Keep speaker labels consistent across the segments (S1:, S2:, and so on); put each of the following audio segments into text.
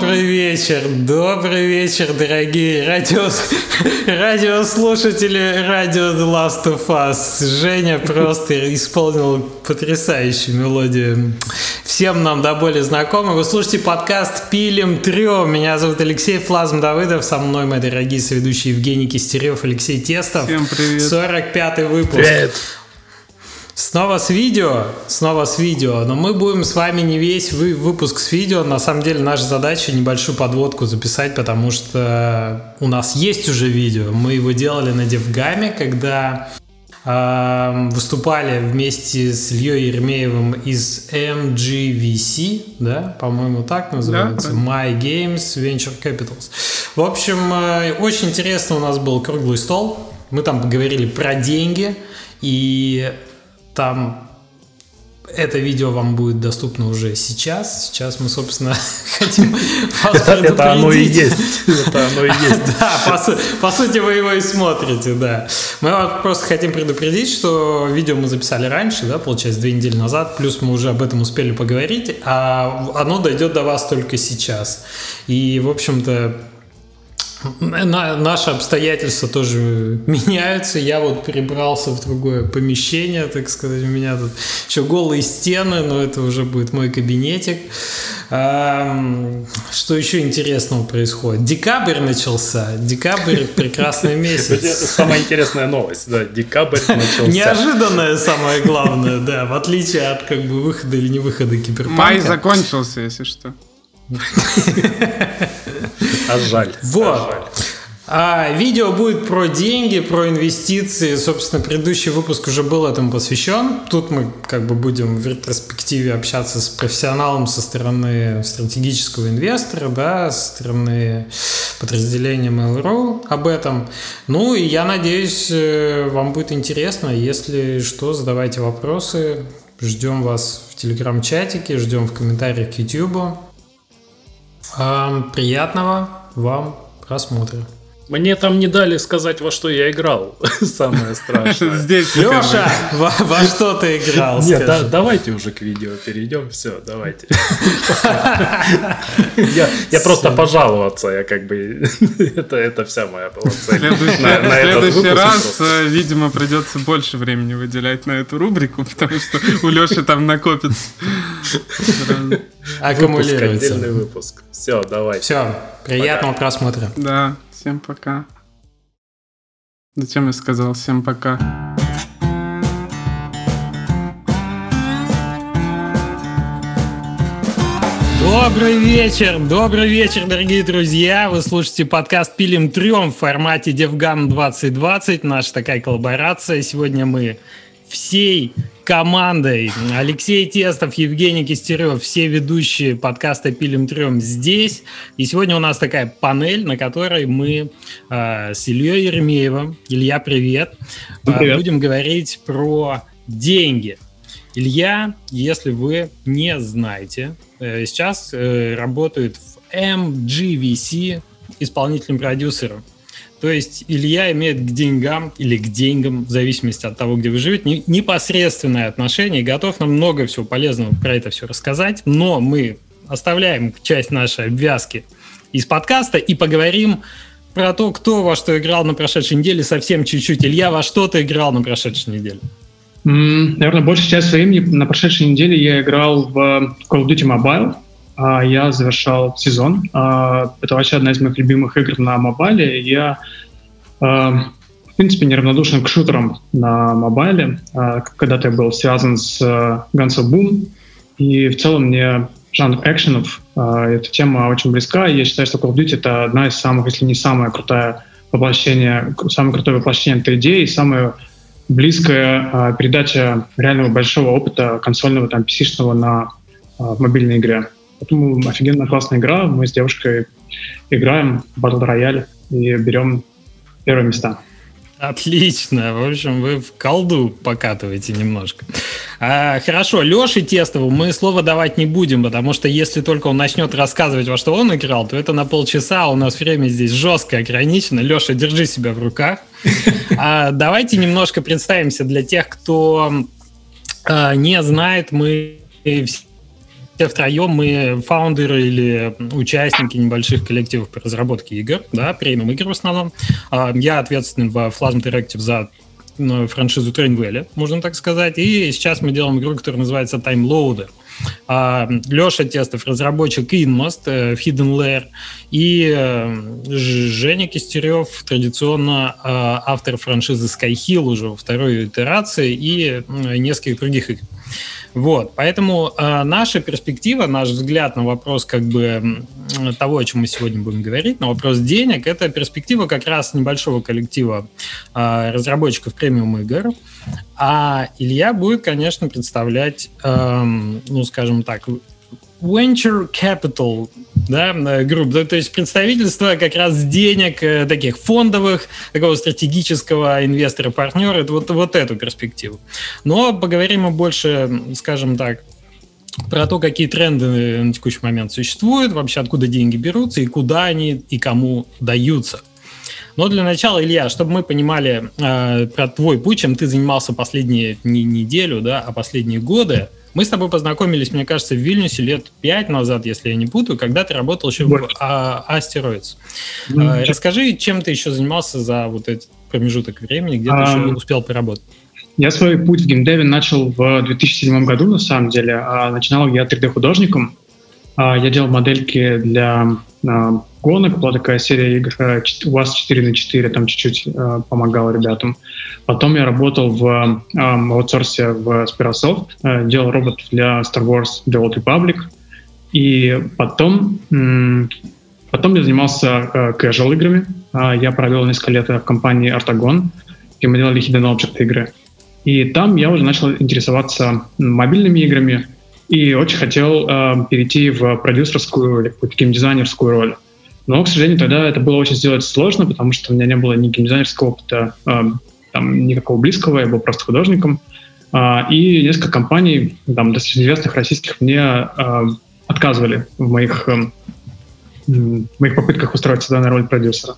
S1: Добрый вечер, добрый вечер, дорогие радио... радиослушатели радио The Last of Us. Женя просто исполнил потрясающую мелодию. Всем нам до боли знакомы. Вы слушаете подкаст «Пилим Трио». Меня зовут Алексей Флазм Давыдов. Со мной мои дорогие соведущие Евгений Кистерев, Алексей Тестов.
S2: Всем привет.
S1: 45-й выпуск.
S3: Привет.
S1: Снова с видео, снова с видео, но мы будем с вами не весь вы, выпуск с видео. На самом деле наша задача небольшую подводку записать, потому что у нас есть уже видео. Мы его делали на Девгаме, когда э, выступали вместе с Ильей Ермеевым из MGVC, да, по-моему, так называется,
S2: Да.
S1: My Games Venture Capitals. В общем, э, очень интересно у нас был круглый стол. Мы там поговорили про деньги, и там это видео вам будет доступно уже сейчас. Сейчас мы, собственно, хотим вас
S3: Это, оно и есть. Это оно и есть.
S1: Да, по, су- по сути вы его и смотрите, да. Мы просто хотим предупредить, что видео мы записали раньше, да, получается, две недели назад, плюс мы уже об этом успели поговорить, а оно дойдет до вас только сейчас. И, в общем-то, на- наши обстоятельства тоже меняются. Я вот перебрался в другое помещение, так сказать. У меня тут еще голые стены, но это уже будет мой кабинетик. Ам, Что еще интересного происходит? Декабрь начался. Декабрь прекрасный месяц.
S3: Самая интересная новость. Да, декабрь начался.
S1: Неожиданное самое главное, да, в отличие от как бы выхода или не выхода киберпанка.
S2: Май закончился, если что.
S3: А жаль.
S1: Вот.
S3: А жаль.
S1: А, видео будет про деньги, про инвестиции. Собственно, предыдущий выпуск уже был этому посвящен. Тут мы как бы будем в ретроспективе общаться с профессионалом со стороны стратегического инвестора, да, со стороны подразделения Mail.ru об этом. Ну и я надеюсь, э, вам будет интересно. Если что, задавайте вопросы. Ждем вас в телеграм-чатике, ждем в комментариях к YouTube. Приятного вам просмотра.
S3: Мне там не дали сказать, во что я играл. Самое страшное.
S2: Здесь
S1: Леша, во, во что ты играл?
S3: Нет, да- давайте уже к видео перейдем. Все, давайте. Я, я просто пожаловаться, я как бы... Это, это вся моя была цель.
S2: Следующий,
S3: На- на
S2: следующий
S3: выпуск
S2: раз,
S3: просто.
S2: э, видимо, придется больше времени выделять на эту рубрику, потому что у Леши там накопится.
S3: Выпуск,
S1: Аккумулируется.
S3: отдельный выпуск. Все, давайте.
S1: Все, приятного просмотра.
S2: Да, всем пока. Зачем я сказал всем пока?
S1: Добрый вечер, добрый вечер, дорогие друзья. Вы слушаете подкаст «Пилим трем» в формате DevGam 2020. Наша такая коллаборация. Сегодня мы всей командой Алексей Тестов, Евгений Кистерев, все ведущие подкаста «Пилим трем» здесь. И сегодня у нас такая панель, на которой мы э, с Ильей Еремеевым, Илья, привет, э,
S3: Привет.
S1: будем говорить про деньги. Илья, если вы не знаете, э, сейчас э, работает в MGVC исполнительным продюсером. То есть Илья имеет к деньгам или к деньгам, в зависимости от того, где вы живете, не- непосредственное отношение и готов нам много всего полезного про это все рассказать. Но мы оставляем часть нашей обвязки из подкаста и поговорим про то, кто во что играл на прошедшей неделе совсем чуть-чуть. Илья, во что ты играл на прошедшей неделе?
S4: Наверное, большую часть времени на прошедшей неделе я играл в Call of Duty Mobile. А, Я завершал сезон. А, Это вообще одна из моих любимых игр на мобайле. Я, а, в принципе, неравнодушен к шутерам на мобайле. Когда-то я был связан с а, Guns of Boom. И в целом мне жанр экшенов, эта тема очень близка. Я считаю, что Call of Duty — это одна из самых, если не самая крутая воплощение, самое крутое воплощение 3D и самое близкая а, передача реального большого опыта консольного, там, PC-шного на в мобильной игре. Поэтому офигенно классная игра. Мы с девушкой играем в Battle Royale и берем первые места.
S1: Отлично. В общем, вы в колду покатываете немножко. А, хорошо, Леше Тестову мы слово давать не будем, потому что если только он начнет рассказывать, во что он играл, то это на полчаса, а у нас время здесь жестко ограничено. Леша, держи себя в руках. А, давайте немножко представимся для тех, кто а, не знает. Мы все втроем мы фаундеры или участники небольших коллективов по разработке игр, да, премиум игр в основном. А, я ответственен в Plasma Interactive за ну, франшизу Train можно так сказать. И сейчас мы делаем игру, которая называется Time Loader. А, Леша Тестов, разработчик Inmost э, Hidden Layer, и э, Женя Кистерев, традиционно э, автор франшизы Skyhill уже во второй итерации и нескольких других игр. Вот, поэтому э, наша перспектива, наш взгляд на вопрос как бы того, о чем мы сегодня будем говорить, на вопрос денег, это перспектива как раз небольшого коллектива э, разработчиков премиум игр, а Илья будет, конечно, представлять, э, ну, скажем так, venture capital да, групп, да, то есть представительство как раз денег э, таких фондовых, такого стратегического инвестора-партнера, вот, вот эту перспективу. Но поговорим мы больше, скажем так, про то, какие тренды на текущий момент существуют, вообще откуда деньги берутся и куда они и кому даются. Но для начала, Илья, чтобы мы понимали э, про твой путь, чем ты занимался последние не неделю, да, а последние годы, мы с тобой познакомились, мне кажется, в Вильнюсе лет пять назад, если я не путаю, когда ты работал еще в а, Asteroids. Mm-hmm. Расскажи, чем ты еще занимался за вот этот промежуток времени, где ты а, еще успел поработать?
S4: Я свой путь в геймдеве начал в 2007 году, на самом деле. А начинал я 3D-художником. Я делал модельки для гонок, была такая серия игр э, у вас 4 на 4, там чуть-чуть э, помогал ребятам. Потом я работал в э, в Spirasoft, э, делал роботов для Star Wars The Old Republic. И потом, м- потом я занимался э, casual играми. Э, я провел несколько лет в компании Artagon, где мы делали Hidden Object игры. И там я уже начал интересоваться мобильными играми и очень хотел э, перейти в продюсерскую или какую-то геймдизайнерскую роль. Но, к сожалению, тогда это было очень сделать сложно, потому что у меня не было ни геймдизайнерского опыта, э, там, никакого близкого, я был просто художником. Э, и несколько компаний, там, достаточно известных российских, мне э, отказывали в моих, э, в моих попытках устроиться на роль продюсера.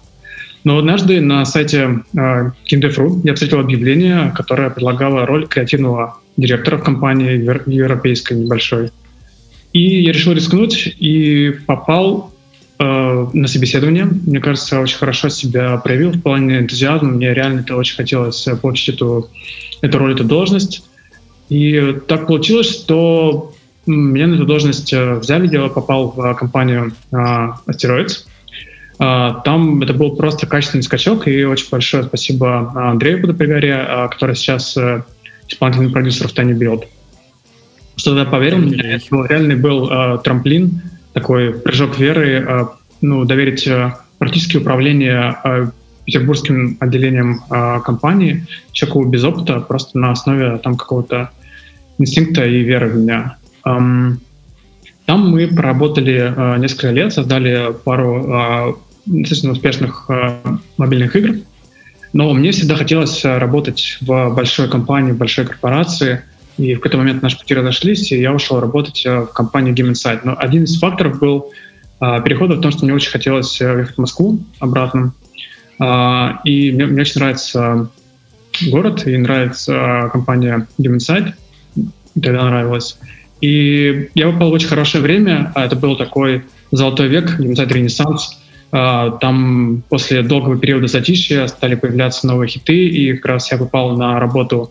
S4: Но однажды на сайте э, Kindev.ru я встретил объявление, которое предлагало роль креативного директора в компании европейской небольшой. И я решил рискнуть и попал на собеседование. Мне кажется, очень хорошо себя проявил в плане энтузиазма. Мне реально это очень хотелось э, получить эту, эту роль, эту должность. И так получилось, что меня на эту должность э, взяли, я попал в компанию Asteroids. Там это был просто качественный скачок, и очень большое спасибо Андрею Подопригаре, который сейчас исполнительный продюсер в Tiny Build. Что тогда поверил мне, это реальный был трамплин такой прыжок веры, э, ну, доверить э, практически управление э, петербургским отделением компании. Человеку без опыта, просто на основе там какого-то инстинкта и веры в меня. Там мы проработали несколько лет, создали пару достаточно успешных мобильных игр, но мне всегда хотелось работать в большой компании, в большой корпорации, и в какой-то момент наши пути разошлись, и я ушел работать э, в компанию Game Insight. Но один из факторов был а, перехода в том, что мне очень хотелось э, ехать в Москву обратно. А, и мне, мне очень нравится город, и нравится компания Game Insight. Тогда нравилось. И я попал в очень хорошее время. а Это был такой золотой век, Game Insight Ренессанс. А, там после долгого периода затишья стали появляться новые хиты, и как раз я попал на работу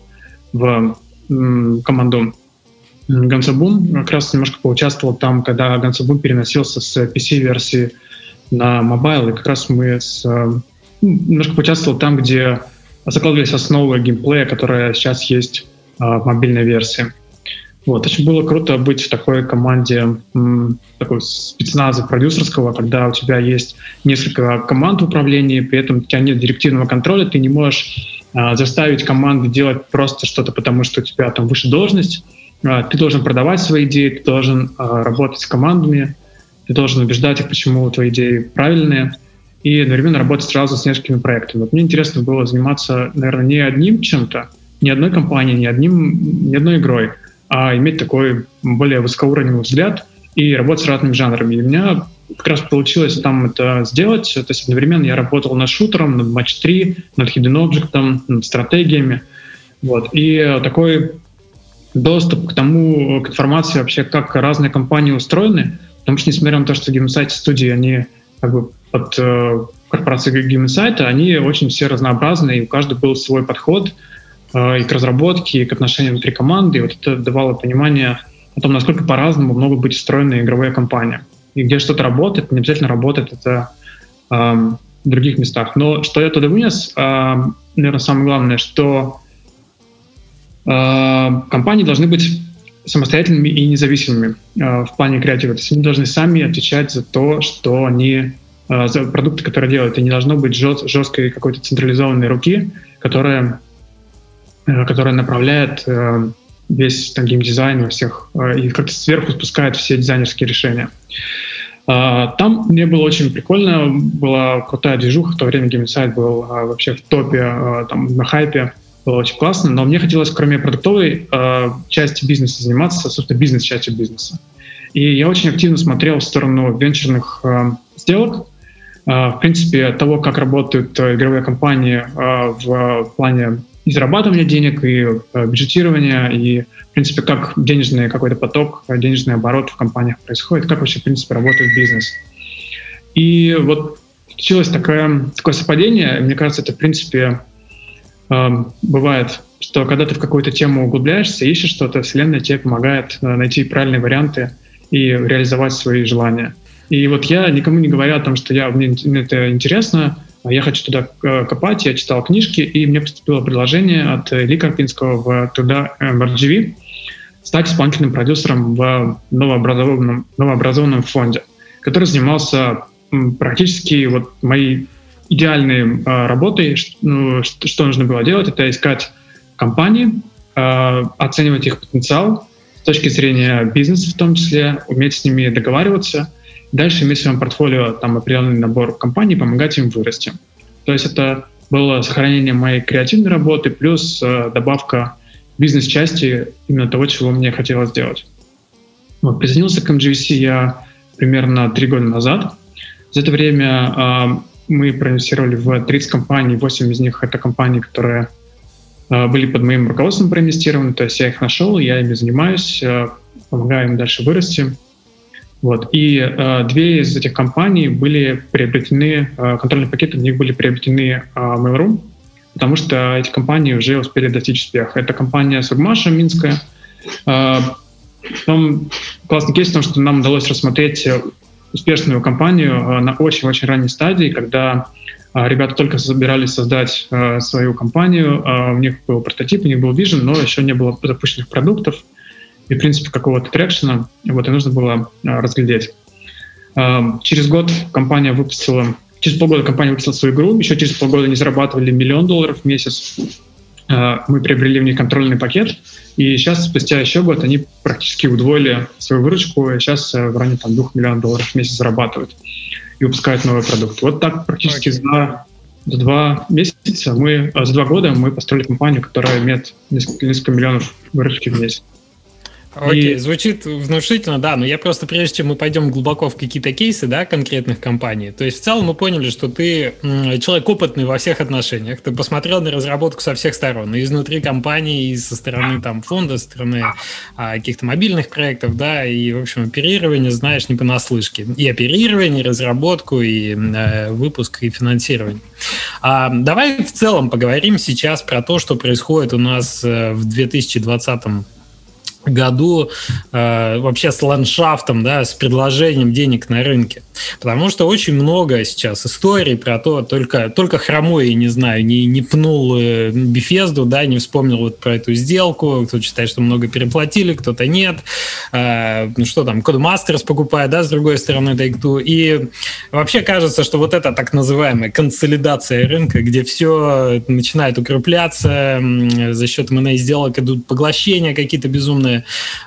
S4: в команду Guns of Boom. Как раз немножко поучаствовал там, когда Guns of Boom переносился с PC-версии на mobile, и как раз мы с, э, ну, немножко поучаствовал там, где закладывались основы геймплея, которая сейчас есть а, в мобильной версии. Вот, очень было круто быть в такой команде такой спецназа продюсерского, когда у тебя есть несколько команд в управлении, при этом у тебя нет директивного контроля, ты не можешь заставить команды делать просто что-то, потому что у тебя там выше должность. А, ты должен продавать свои идеи, ты должен а, работать с командами, ты должен убеждать их, почему твои идеи правильные, и одновременно работать сразу с несколькими проектами. Вот мне интересно было заниматься, наверное, не одним чем-то, не одной компанией, не, одним, не одной игрой, а иметь такой более высокоуровневый взгляд и работать с разными жанрами. И у меня как раз получилось там это сделать. То есть одновременно я работал над шутером, над Match 3, над Hidden Object, над стратегиями. Вот. И такой доступ к тому, к информации вообще, как разные компании устроены, потому что, несмотря на то, что Game Insight студии, они как бы под э, корпорацией Game Insight а, они очень все разнообразные, и у каждого был свой подход э, и к разработке, и к отношениям внутри команды, и вот это давало понимание о том, насколько по-разному могут быть устроены игровые компании. И где что-то работает, не обязательно работает это э, в других местах. Но что я туда вынес, э, наверное, самое главное, что э, компании должны быть самостоятельными и независимыми э, в плане креатива. То есть они должны сами отвечать за то, что они э, за продукты, которые делают. И не должно быть жест, жесткой какой-то централизованной руки, которая, э, которая направляет весь там, геймдизайн во всех э, и как-то сверху спускает все дизайнерские решения. Э, там мне было очень прикольно, была крутая движуха, в то время Game Insight был э, вообще в топе, э, там, на хайпе было очень классно, но мне хотелось, кроме продуктовой части бизнеса, заниматься, собственно, бизнес-частью бизнеса. И я очень активно смотрел в сторону венчурных сделок, в принципе, того, как работают игровые компании в плане и зарабатывания денег, и э, бюджетирования, и, в принципе, как денежный какой-то поток, денежный оборот в компаниях происходит, как вообще, в принципе, работает бизнес. И вот случилось такое, такое совпадение, мне кажется, это, в принципе, бывает, что когда ты в какую-то тему углубляешься, ищешь что-то, Вселенная тебе помогает э, найти правильные варианты и реализовать свои желания. И вот я, никому не говоря о том, что я, мне это интересно, а я хочу туда э, копать, я читал книжки, и мне поступило предложение от Ильи Карпинского в туда MRGV стать исполнительным продюсером в новообразованном, новообразованном фонде, который занимался практически вот моей идеальной э, работой, ну, что, нужно было делать, это искать компании, э, оценивать их потенциал с точки зрения бизнеса в том числе, уметь с ними договариваться, дальше иметь в своем портфолио там определенный набор компаний, помогать им вырасти. То есть это было сохранение моей креативной работы плюс э, добавка бизнес-части именно того, чего мне хотелось сделать. Вот, присоединился к MGVC я примерно три года назад. За это время э, мы проинвестировали в 30 компаний, 8 из них это компании, которые э, были под моим руководством проинвестированы, то есть я их нашел, я ими занимаюсь, э, помогаю им дальше вырасти. Вот. И э, две из этих компаний были приобретены, э, контрольные пакеты в них были приобретены э, Mail.ru, потому что эти компании уже успели достичь успеха. Это компания Сурмаша Минская. Э, там классный кейс в том, что нам удалось рассмотреть успешную компанию э, на очень-очень ранней стадии, когда э, ребята только собирались создать э, свою компанию, у них был прототип, у них был вижен, но еще не было запущенных продуктов и, в принципе, какого-то трекшена, вот, и нужно было разглядеть. Через год компания выпустила, через полгода компания выпустила свою игру, еще через полгода они зарабатывали миллион долларов в месяц, мы приобрели в них контрольный пакет, и сейчас, спустя еще год, они практически удвоили свою выручку, и сейчас в районе там, 2 миллионов долларов в месяц зарабатывают и выпускают новый продукт. Вот так практически okay. за, за два месяца мы, за два года мы построили компанию, которая имеет несколько, несколько миллионов выручки в месяц.
S1: Окей, и... звучит внушительно, да, но я просто, прежде чем мы пойдем глубоко в какие-то кейсы, да, конкретных компаний, то есть в целом мы поняли, что ты человек опытный во всех отношениях, ты посмотрел на разработку со всех сторон, и изнутри компании, и со стороны там фонда, со стороны а, каких-то мобильных проектов, да, и, в общем, оперирование знаешь не понаслышке. И оперирование, и разработку, и э, выпуск, и финансирование. А, давай в целом поговорим сейчас про то, что происходит у нас э, в 2020 году э, вообще с ландшафтом, да, с предложением денег на рынке. Потому что очень много сейчас историй про то, только, только хромой, не знаю, не, не пнул э, Бефезду, да, не вспомнил вот про эту сделку, кто считает, что много переплатили, кто-то нет. Э, ну что там, Codemasters покупает, да, с другой стороны Take-Two. И вообще кажется, что вот эта так называемая консолидация рынка, где все начинает укрепляться, за счет M&A сделок идут поглощения какие-то безумные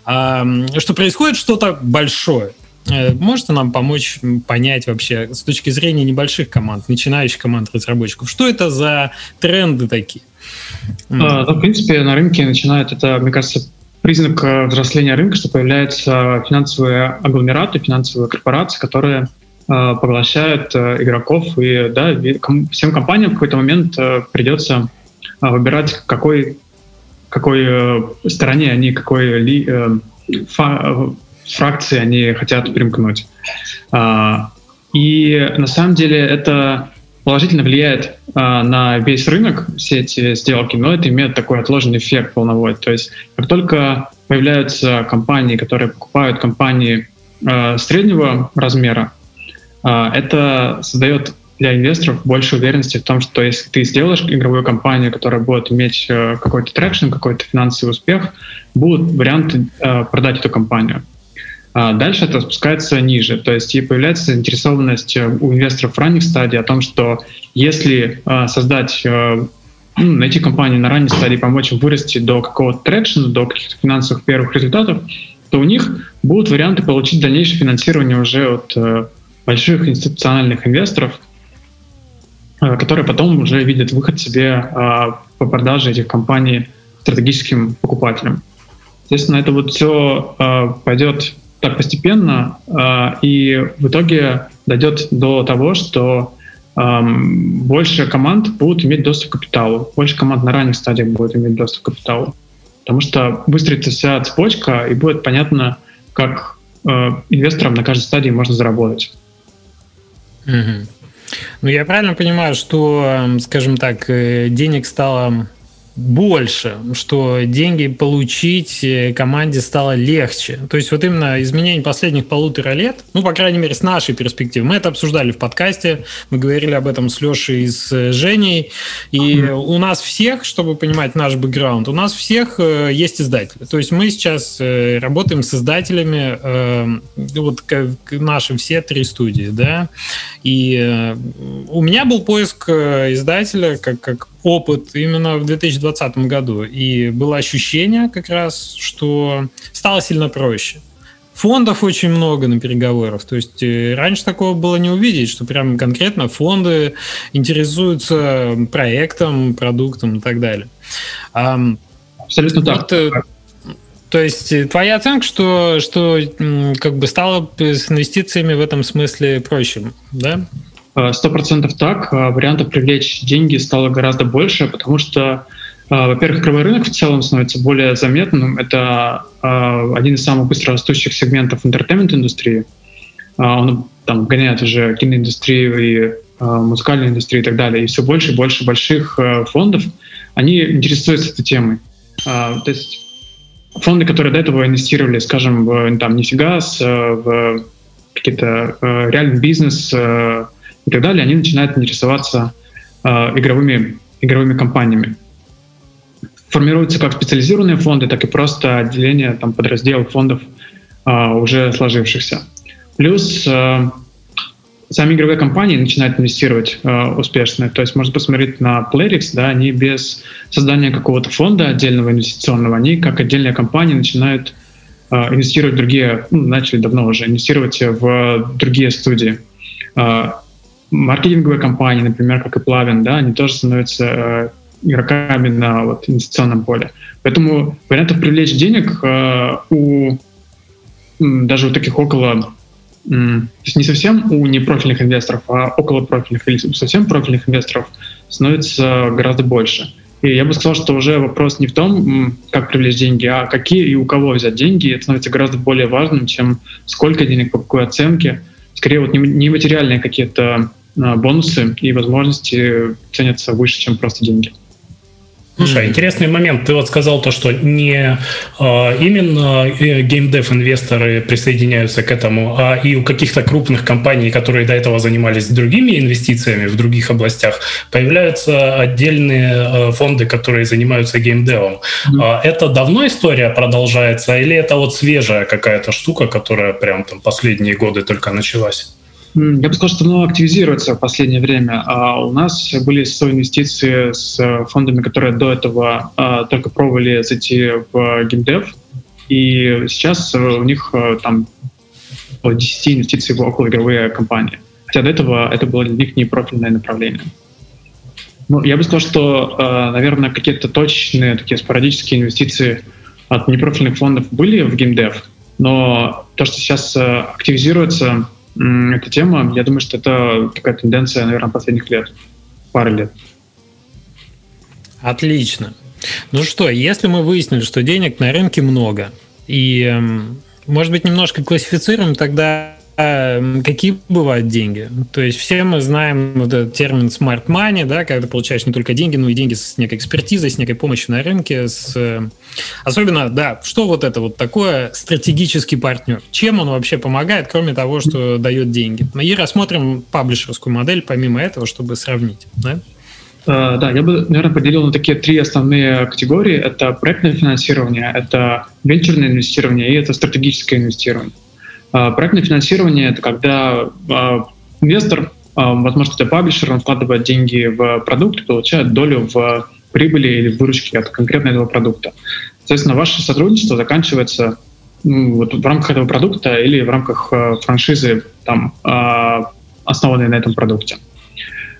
S1: стороны, что происходит что-то большое. Э, можете нам помочь понять вообще с точки зрения небольших команд, начинающих команд разработчиков, что это за тренды такие?
S4: А, ну, в принципе, на рынке начинает это, мне кажется, признак э, взросления рынка, что появляются финансовые агломераты, финансовые корпорации, которые э, поглощают игроков, и да, всем компаниям в какой-то момент придется выбирать, какой какой э, стороне они, какой ли, э, фа, фракции они хотят примкнуть. А, и на самом деле это положительно влияет а, на весь рынок, все эти сделки, но это имеет такой отложенный эффект волновой. То есть как только появляются компании, которые покупают компании а, среднего размера, а, это создает для инвесторов больше уверенности в том, что если ты сделаешь игровую компанию, которая будет иметь э, какой-то traction, какой-то финансовый успех, будут варианты э, продать эту компанию. А дальше это спускается ниже, то есть и появляется заинтересованность э, у инвесторов в ранних стадий о том, что если создать найти компанию на ранней стадии, помочь им вырасти до какого-то трекшена, до каких-то финансовых первых результатов, то у них будут варианты получить дальнейшее финансирование уже от больших институциональных инвесторов, которые потом уже видят выход себе э, по продаже этих компаний стратегическим покупателям. Естественно, это вот все э, пойдет так постепенно, и в итоге дойдет до того, что больше команд будут иметь доступ к капиталу, больше команд на ранних стадиях будут иметь доступ к капиталу. Потому что выстроится вся цепочка, и будет понятно, как инвесторам на каждой стадии можно заработать.
S1: Ну, я правильно понимаю, что, эм, скажем так, э, денег стало больше, что деньги получить э, команде стало легче. То есть вот именно изменение последних полутора лет, ну, по крайней мере, с нашей перспективы, мы это обсуждали в подкасте, мы говорили об этом с Лешей и с э, Женей, и mm-hmm. у нас всех, чтобы понимать наш бэкграунд, у нас всех э, есть издатели. То есть мы сейчас работаем с издателями, вот как наши все три студии, да, и у меня был поиск издателя как, как опыт именно в 2020 году. И было ощущение как раз, что стало сильно проще. Фондов очень много на переговорах. То есть э, раньше такого было не увидеть, что прям конкретно фонды интересуются проектом, продуктом и так далее.
S4: Абсолютно вот, так. Э,
S1: то есть э, твоя оценка, что, что как бы стало с инвестициями в этом смысле проще, да?
S4: Э, сто процентов так. Э, вариантов привлечь деньги стало гораздо больше, потому что, э, во-первых, игровой рынок в целом становится более заметным. Это один из самых быстро растущих сегментов интертеймент-индустрии. Он там гоняет уже киноиндустрию и музыкальную индустрию и так далее. И все больше и больше больших фондов, они интересуются этой темой. То есть фонды, которые до этого инвестировали, скажем, в там, нифига, в какие-то реальный бизнес, и так далее, они начинают интересоваться э, игровыми, игровыми компаниями. Формируются как специализированные фонды, так и просто отделение, там, подраздел фондов э, уже сложившихся. Плюс э, сами игровые компании начинают инвестировать э, успешно. То есть можно посмотреть на Playrix, да, они без создания какого-то фонда отдельного инвестиционного, они как отдельная компания начинают э, инвестировать в другие, ну, начали давно уже инвестировать в другие студии. Маркетинговые компании, например, как и Плавин, да, они тоже становятся э, игроками на вот, инвестиционном поле. Поэтому вариантов привлечь денег э, у даже у таких около то есть не совсем у непрофильных инвесторов, а около профильных или совсем профильных инвесторов становится гораздо больше. И я бы сказал, что уже вопрос не в том, как привлечь деньги, а какие и у кого взять деньги. Это становится гораздо более важным, чем сколько денег, по какой оценке. Скорее вот нематериальные какие-то бонусы и возможности ценятся выше, чем просто деньги.
S3: Слушай, интересный момент. Ты вот сказал то, что не э, именно э, геймдев инвесторы присоединяются к этому, а и у каких-то крупных компаний, которые до этого занимались другими инвестициями в других областях, появляются отдельные э, фонды, которые занимаются геймдевом. Mm-hmm. Это давно история продолжается или это вот свежая какая-то штука, которая прям там последние годы только началась?
S4: Я бы сказал, что оно активизируется в последнее время. А у нас были соинвестиции с фондами, которые до этого а, только пробовали зайти в геймдев, и сейчас у них а, там около 10 инвестиций в околоигровые компании. Хотя до этого это было для них не профильное направление. Ну, я бы сказал, что, наверное, какие-то точечные, такие спорадические инвестиции от непрофильных фондов были в геймдев, но то, что сейчас активизируется, эта тема, я думаю, что это такая тенденция, наверное, последних лет, пары лет.
S1: Отлично. Ну что, если мы выяснили, что денег на рынке много, и, эм, может быть, немножко классифицируем тогда какие бывают деньги? То есть все мы знаем вот этот термин smart money, да, когда ты получаешь не только деньги, но и деньги с некой экспертизой, с некой помощью на рынке. С... Э, особенно, да, что вот это вот такое стратегический партнер? Чем он вообще помогает, кроме того, что дает деньги? И рассмотрим паблишерскую модель помимо этого, чтобы сравнить. Да?
S4: Uh, да, я бы, наверное, поделил на такие три основные категории. Это проектное финансирование, это венчурное инвестирование и это стратегическое инвестирование. А, проектное финансирование — это когда а, инвестор, а, возможно, это паблишер, он вкладывает деньги в продукт и получает долю в прибыли или в выручке от конкретно этого продукта. Соответственно, ваше сотрудничество заканчивается ну, вот в рамках этого продукта или в рамках франшизы, там, основанной на этом продукте.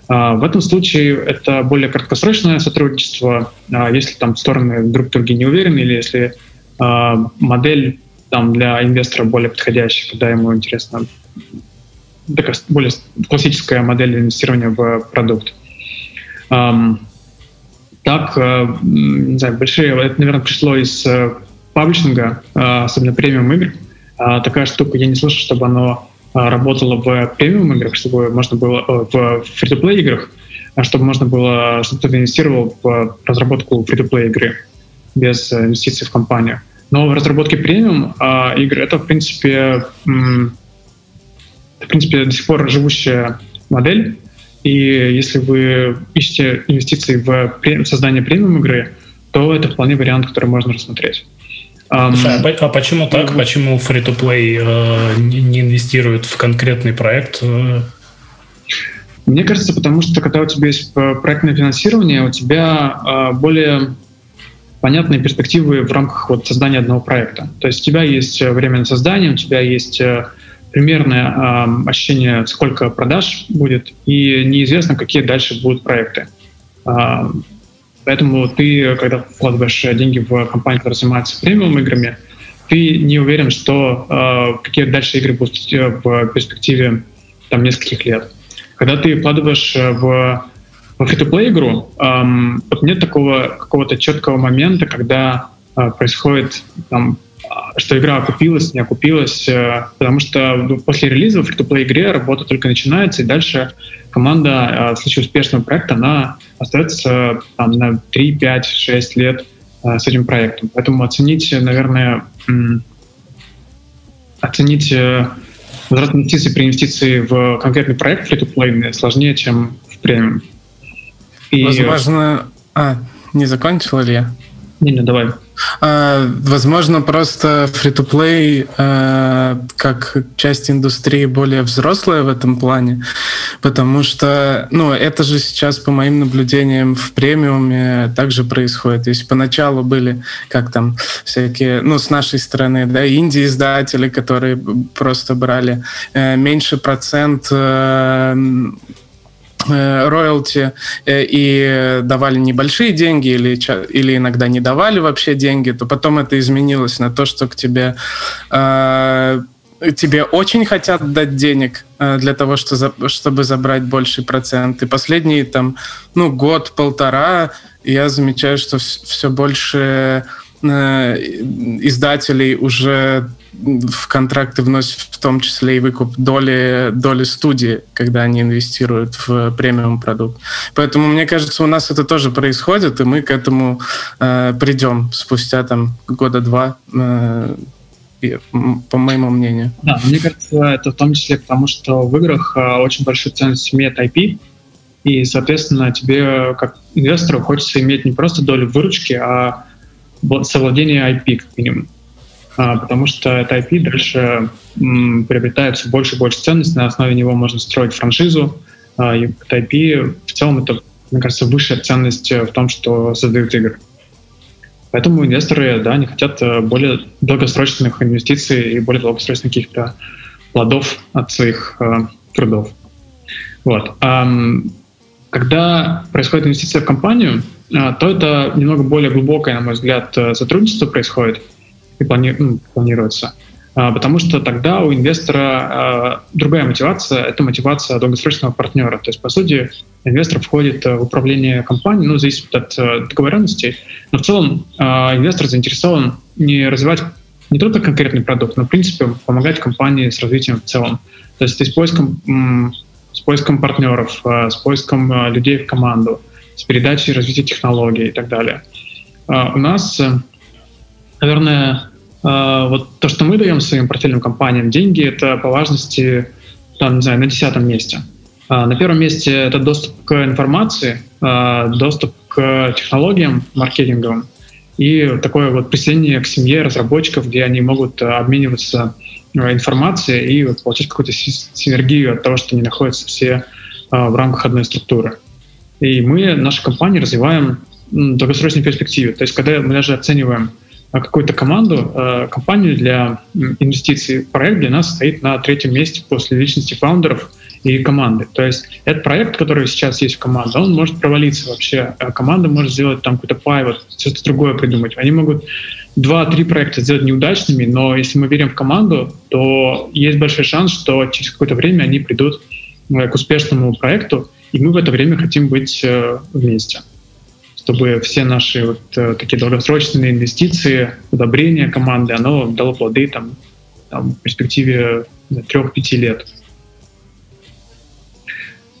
S4: В этом случае это более краткосрочное сотрудничество, если там стороны друг в друге не уверены или если модель там для инвестора более подходящий, когда ему интересно такая более классическая модель инвестирования в продукт. Так, uh, не знаю, большие, это, наверное, пришло из uh, паблишинга, uh, особенно премиум игр. Uh, такая штука, я не слышал, чтобы оно работало в премиум играх, чтобы можно было в free-to-play играх, чтобы можно было, чтобы кто-то инвестировал в разработку free-to-play игры без инвестиций в компанию. Но в разработке премиум а, игр это, в принципе, м, в принципе, до сих пор живущая модель. И если вы ищете инвестиции в создание премиум игры, то это вполне вариант, который можно рассмотреть.
S3: Слушай, а, а почему так? Mm-hmm. Почему free-to-play э, не инвестирует в конкретный проект? Э?
S4: Мне кажется, потому что когда у тебя есть э, проектное финансирование, у тебя э, более понятные перспективы в рамках вот создания одного проекта. То есть у тебя есть э, время на создание, у тебя есть э, примерное э, ощущение, сколько продаж будет, и неизвестно, какие дальше будут проекты. Э, поэтому ты, когда вкладываешь деньги в компанию, которая занимается премиум играми, ты не уверен, что э, какие дальше игры будут в перспективе там, нескольких лет. Когда ты вкладываешь в free-to-play игру эм, вот нет такого какого-то четкого момента, когда э, происходит там, а, что игра окупилась, не окупилась, э, потому что ну, после релиза в free-to-play игре работа только начинается, и дальше команда э, в случае успешного проекта, она остается там, на 3, 5, 6 лет э, с этим проектом. Поэтому оценить, наверное, оценить э, возврат инвестиций при инвестиции в конкретный проект free-to-play сложнее, чем в премиум.
S2: И... Возможно... А, не закончил ли я?
S4: Не, не, давай.
S2: А, возможно, просто free-to-play а, как часть индустрии более взрослая в этом плане, потому что, ну, это же сейчас, по моим наблюдениям, в премиуме также происходит. То есть поначалу были, как там, всякие, ну, с нашей стороны, да, инди-издатели, которые просто брали э, меньше процент Э, роялти э, и давали небольшие деньги или, или иногда не давали вообще деньги, то потом это изменилось на то, что к тебе э, тебе очень хотят дать денег для того, чтобы забрать больший процент. И последние там, ну, год-полтора я замечаю, что все больше издателей уже в контракты вносят в том числе и выкуп доли, доли студии, когда они инвестируют в премиум продукт. Поэтому, мне кажется, у нас это тоже происходит, и мы к этому э, придем спустя там года два, э, по моему мнению.
S4: Да, мне кажется, это в том числе потому, что в играх э, очень большую ценность имеет IP, и, соответственно, тебе, как инвестору, хочется иметь не просто долю выручки, а совладение IP, как минимум. А, потому что это IP дальше приобретает все больше и больше ценности, на основе него можно строить франшизу. А, и IP в целом это, мне кажется, высшая ценность в том, что создают игры. Поэтому инвесторы, да, они хотят э, более долгосрочных инвестиций и более долгосрочных каких-то плодов от своих э, трудов. Вот. когда происходит инвестиция в компанию, э, то это немного более глубокое, на мой взгляд, э, сотрудничество происходит и плани, ну, планируется. А, потому что тогда у инвестора а, другая мотивация — это мотивация долгосрочного партнера. То есть, по сути, инвестор входит в управление компанией, ну, зависит от договоренностей, но в целом инвестор заинтересован не развивать не только конкретный продукт, но, в принципе, помогать компании с развитием в целом. То есть с поиском, с поиском партнеров, с поиском людей в команду, с передачей развития технологий и так далее. У нас, наверное, вот то, что мы даем своим портфельным компаниям, деньги, это по важности, там, не знаю, на десятом месте. На первом месте это доступ к информации, доступ к технологиям маркетинговым и такое вот присоединение к семье разработчиков, где они могут обмениваться информацией и получать какую-то синергию от того, что они находятся все в рамках одной структуры. И мы, наша компания, развиваем в долгосрочной перспективе. То есть, когда мы даже оцениваем а, какую-то команду, а, компанию для инвестиций, проект для нас стоит на третьем месте после личности фаундеров и команды. То есть этот проект, который сейчас есть в команде, он может провалиться вообще. А команда может сделать там какой-то пайвот, что-то другое придумать. Они могут два-три проекта сделать неудачными, но если мы верим в команду, то есть большой шанс, что через какое-то время они придут э, к успешному проекту, и мы в это время хотим быть э, вместе, чтобы все наши вот э, такие долгосрочные инвестиции, удобрения команды, оно дало плоды там, там в перспективе трех-пяти лет.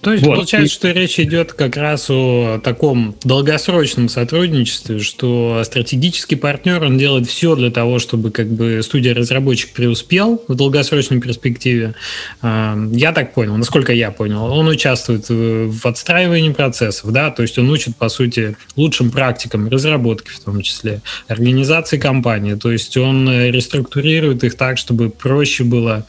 S1: То есть вот. получается, что речь идет как раз о таком долгосрочном сотрудничестве, что стратегический партнер, он делает все для того, чтобы как бы студия-разработчик преуспел в долгосрочной перспективе. А, я так понял, насколько я понял, он участвует в отстраивании процессов, да, то есть он учит, по сути, лучшим практикам разработки в том числе, организации компании, то есть он реструктурирует их так, чтобы проще было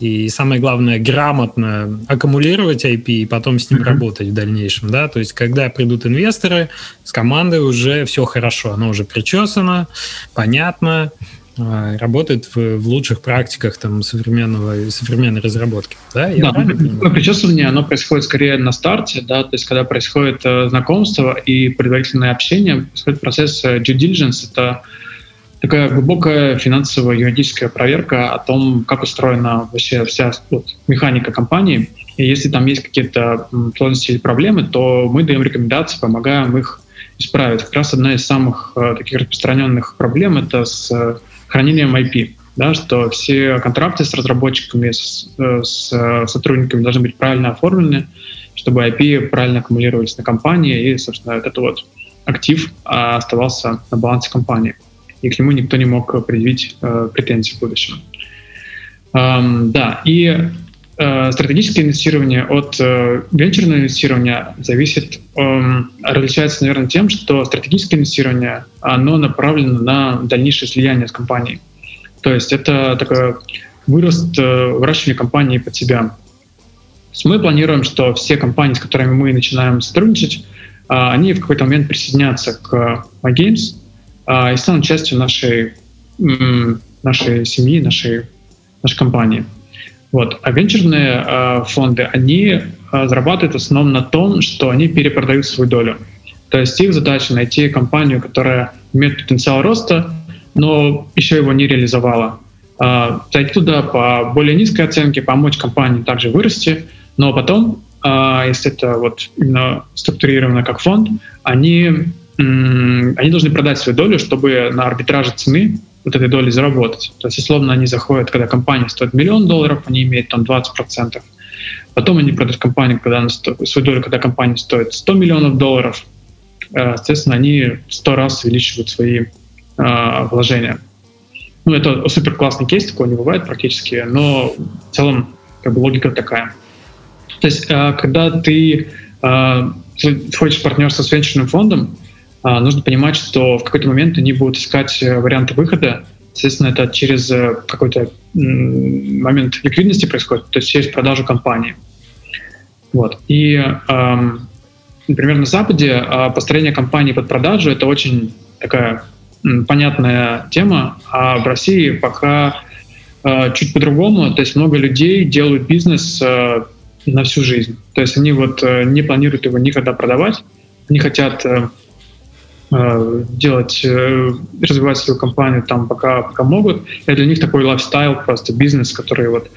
S1: и, самое главное, грамотно аккумулировать IP и потом с ним mm-hmm. работать в дальнейшем, да, то есть когда придут инвесторы, с командой уже все хорошо, оно уже причесано, понятно, а, работает в, в лучших практиках там современного современной разработки, да?
S4: Я да, такое причесывание, оно происходит скорее на старте, да, то есть когда происходит э, знакомство и предварительное общение, происходит процесс э, due diligence, это такая глубокая финансовая юридическая проверка о том, как устроена вообще вся вот, механика компании, и если там есть какие-то сложности или проблемы, то мы даем рекомендации, помогаем их исправить. Как раз одна из самых э, таких распространенных проблем — это с э, хранением IP. Да, что все контракты с разработчиками, с, э, с э, сотрудниками должны быть правильно оформлены, чтобы IP правильно аккумулировались на компании, и, собственно, этот вот актив а, оставался на балансе компании, и к нему никто не мог предъявить э, претензии в будущем. Эм, да, и стратегическое инвестирование от э, венчурного инвестирования зависит, эм, различается, наверное, тем, что стратегическое инвестирование, оно направлено на дальнейшее слияние с компанией. То есть это такой вырост, э, выращивание компании под себя. То есть мы планируем, что все компании, с которыми мы начинаем сотрудничать, они в какой-то момент присоединятся к MyGames и станут частью нашей, нашей семьи, нашей, нашей компании. Вот. А венчурные э, фонды, они э, зарабатывают в основном на том, что они перепродают свою долю. То есть их задача найти компанию, которая имеет потенциал роста, но еще его не реализовала. Э, зайти туда по более низкой оценке, помочь компании также вырасти, но потом, э, если это вот именно структурировано как фонд, они, они должны продать свою долю, чтобы на арбитраже цены вот этой доли заработать. То есть, условно, они заходят, когда компания стоит миллион долларов, они имеют там 20%. Потом они продают компанию, когда она стоит, свою долю, когда компания стоит 100 миллионов долларов. Э, соответственно, они в 100 раз увеличивают свои э, вложения. Ну, это супер классный кейс, такого не бывает практически, но в целом как бы логика такая. То есть, э, когда ты э, входишь партнерство с венчурным фондом, нужно понимать, что в какой-то момент они будут искать э, варианты выхода. Естественно, это через э, какой-то момент ликвидности происходит, то есть через продажу компании. Вот. И, например, на Западе э, построение компании под продажу — это очень такая понятная тема, а в России пока э, чуть по-другому. То есть много людей делают бизнес на всю жизнь. То есть они вот э, не планируют его никогда продавать, они хотят делать, э, развивать свою компанию там пока, пока могут. И для них такой лайфстайл, просто бизнес, который вот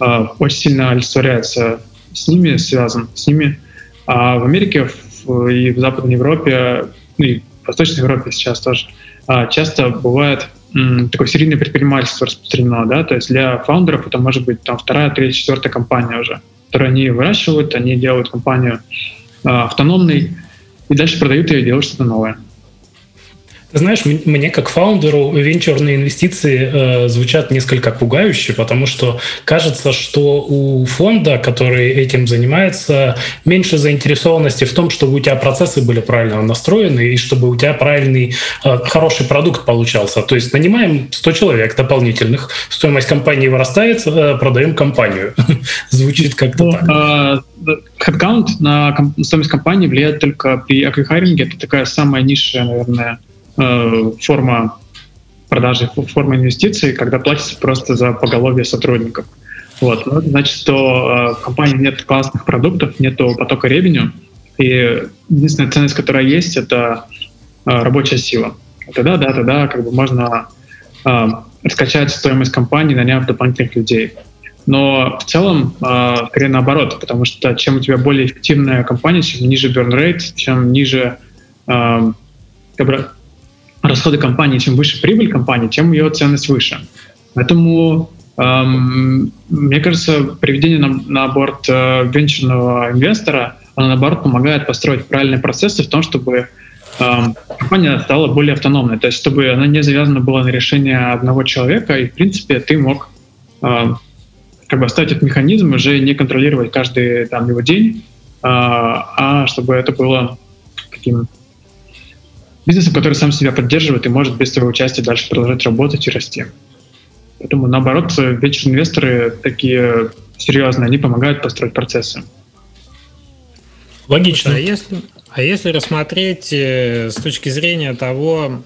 S4: э, очень сильно олицетворяется с ними, связан с ними. А в Америке и в Западной Европе, ну и в Восточной Европе сейчас тоже, часто бывает такое серийное предпринимательство распространено, да, то есть для фаундеров это может быть там вторая, третья, четвертая компания уже, которую они выращивают, они делают компанию автономной и дальше продают ее и делают что-то новое.
S3: Ты знаешь, мне как фаундеру венчурные инвестиции э, звучат несколько пугающе, потому что кажется, что у фонда, который этим занимается, меньше заинтересованности в том, чтобы у тебя процессы были правильно настроены и чтобы у тебя правильный, э, хороший продукт получался. То есть нанимаем 100 человек дополнительных, стоимость компании вырастает, э, продаем компанию. Звучит как-то ну, так.
S4: Headcount на стоимость компании влияет только при аквихайринге. Это такая самая низшая, наверное, Э, форма продажи, форма инвестиций, когда платится просто за поголовье сотрудников. Вот. Ну, значит, что э, в компании нет классных продуктов, нет потока ревеню, и единственная ценность, которая есть, это э, рабочая сила. Тогда, да, тогда как бы можно э, раскачать стоимость компании, наняв дополнительных людей. Но в целом, э, скорее наоборот, потому что чем у тебя более эффективная компания, чем ниже burn rate, чем ниже э, расходы компании, чем выше прибыль компании, тем ее ценность выше. Поэтому эм, мне кажется, приведение на, на борт э, венчурного инвестора, оно наоборот помогает построить правильные процессы в том, чтобы эм, компания стала более автономной, то есть чтобы она не завязана была на решение одного человека, и в принципе ты мог э, как бы оставить этот механизм, уже не контролировать каждый там его день, э, а чтобы это было таким бизнесом, который сам себя поддерживает и может без твоего участия дальше продолжать работать и расти. Поэтому, наоборот, вечерные инвесторы такие серьезные, они помогают построить процессы.
S1: Логично. А если, а если рассмотреть э, с точки зрения того,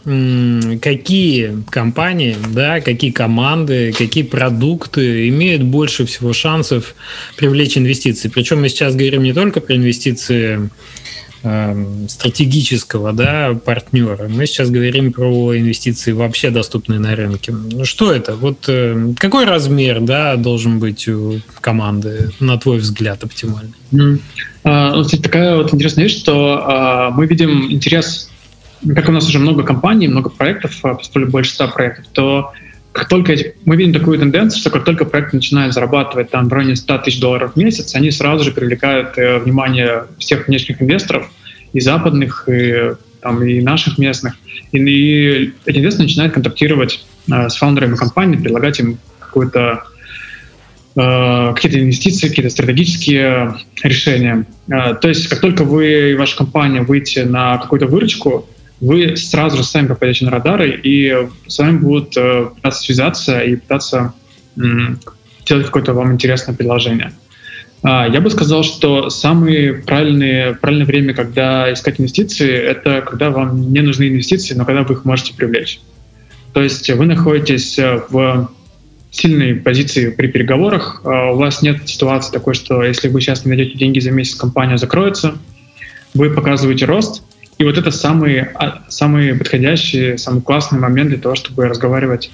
S1: какие компании, да, какие команды, какие продукты имеют больше всего шансов привлечь инвестиции? Причем мы сейчас говорим не только про инвестиции стратегического да, партнера. Мы сейчас говорим про инвестиции вообще доступные на рынке. Ну, что это? Вот э, какой размер да, должен быть у команды, на твой взгляд, оптимальный?
S4: Mm. А, вот такая вот интересная вещь, что а, мы видим интерес, как у нас уже много компаний, много проектов, а, больше 100 проектов, то как только мы видим такую тенденцию, что как только проект начинает зарабатывать там в районе 100 тысяч долларов в месяц, они сразу же привлекают э, внимание всех внешних инвесторов, и западных, и, там, и наших местных. И, и эти инвесторы начинают контактировать э, с фаундерами компании, предлагать им какую-то э, какие-то инвестиции, какие-то стратегические решения. Э, то есть как только вы и ваша компания выйдете на какую-то выручку, вы сразу же сами попадете на радары, и с вами будут э, пытаться связаться и пытаться сделать какое-то вам интересное предложение. А, я бы сказал, что самое правильное, правильное время, когда искать инвестиции, это когда вам не нужны инвестиции, но когда вы их можете привлечь. То есть вы находитесь э, в сильной позиции при переговорах, а у вас нет ситуации такой, что если вы сейчас не найдете деньги за месяц, компания закроется, вы показываете рост, и вот это самые, а, самые подходящие, самый классный момент для того, чтобы разговаривать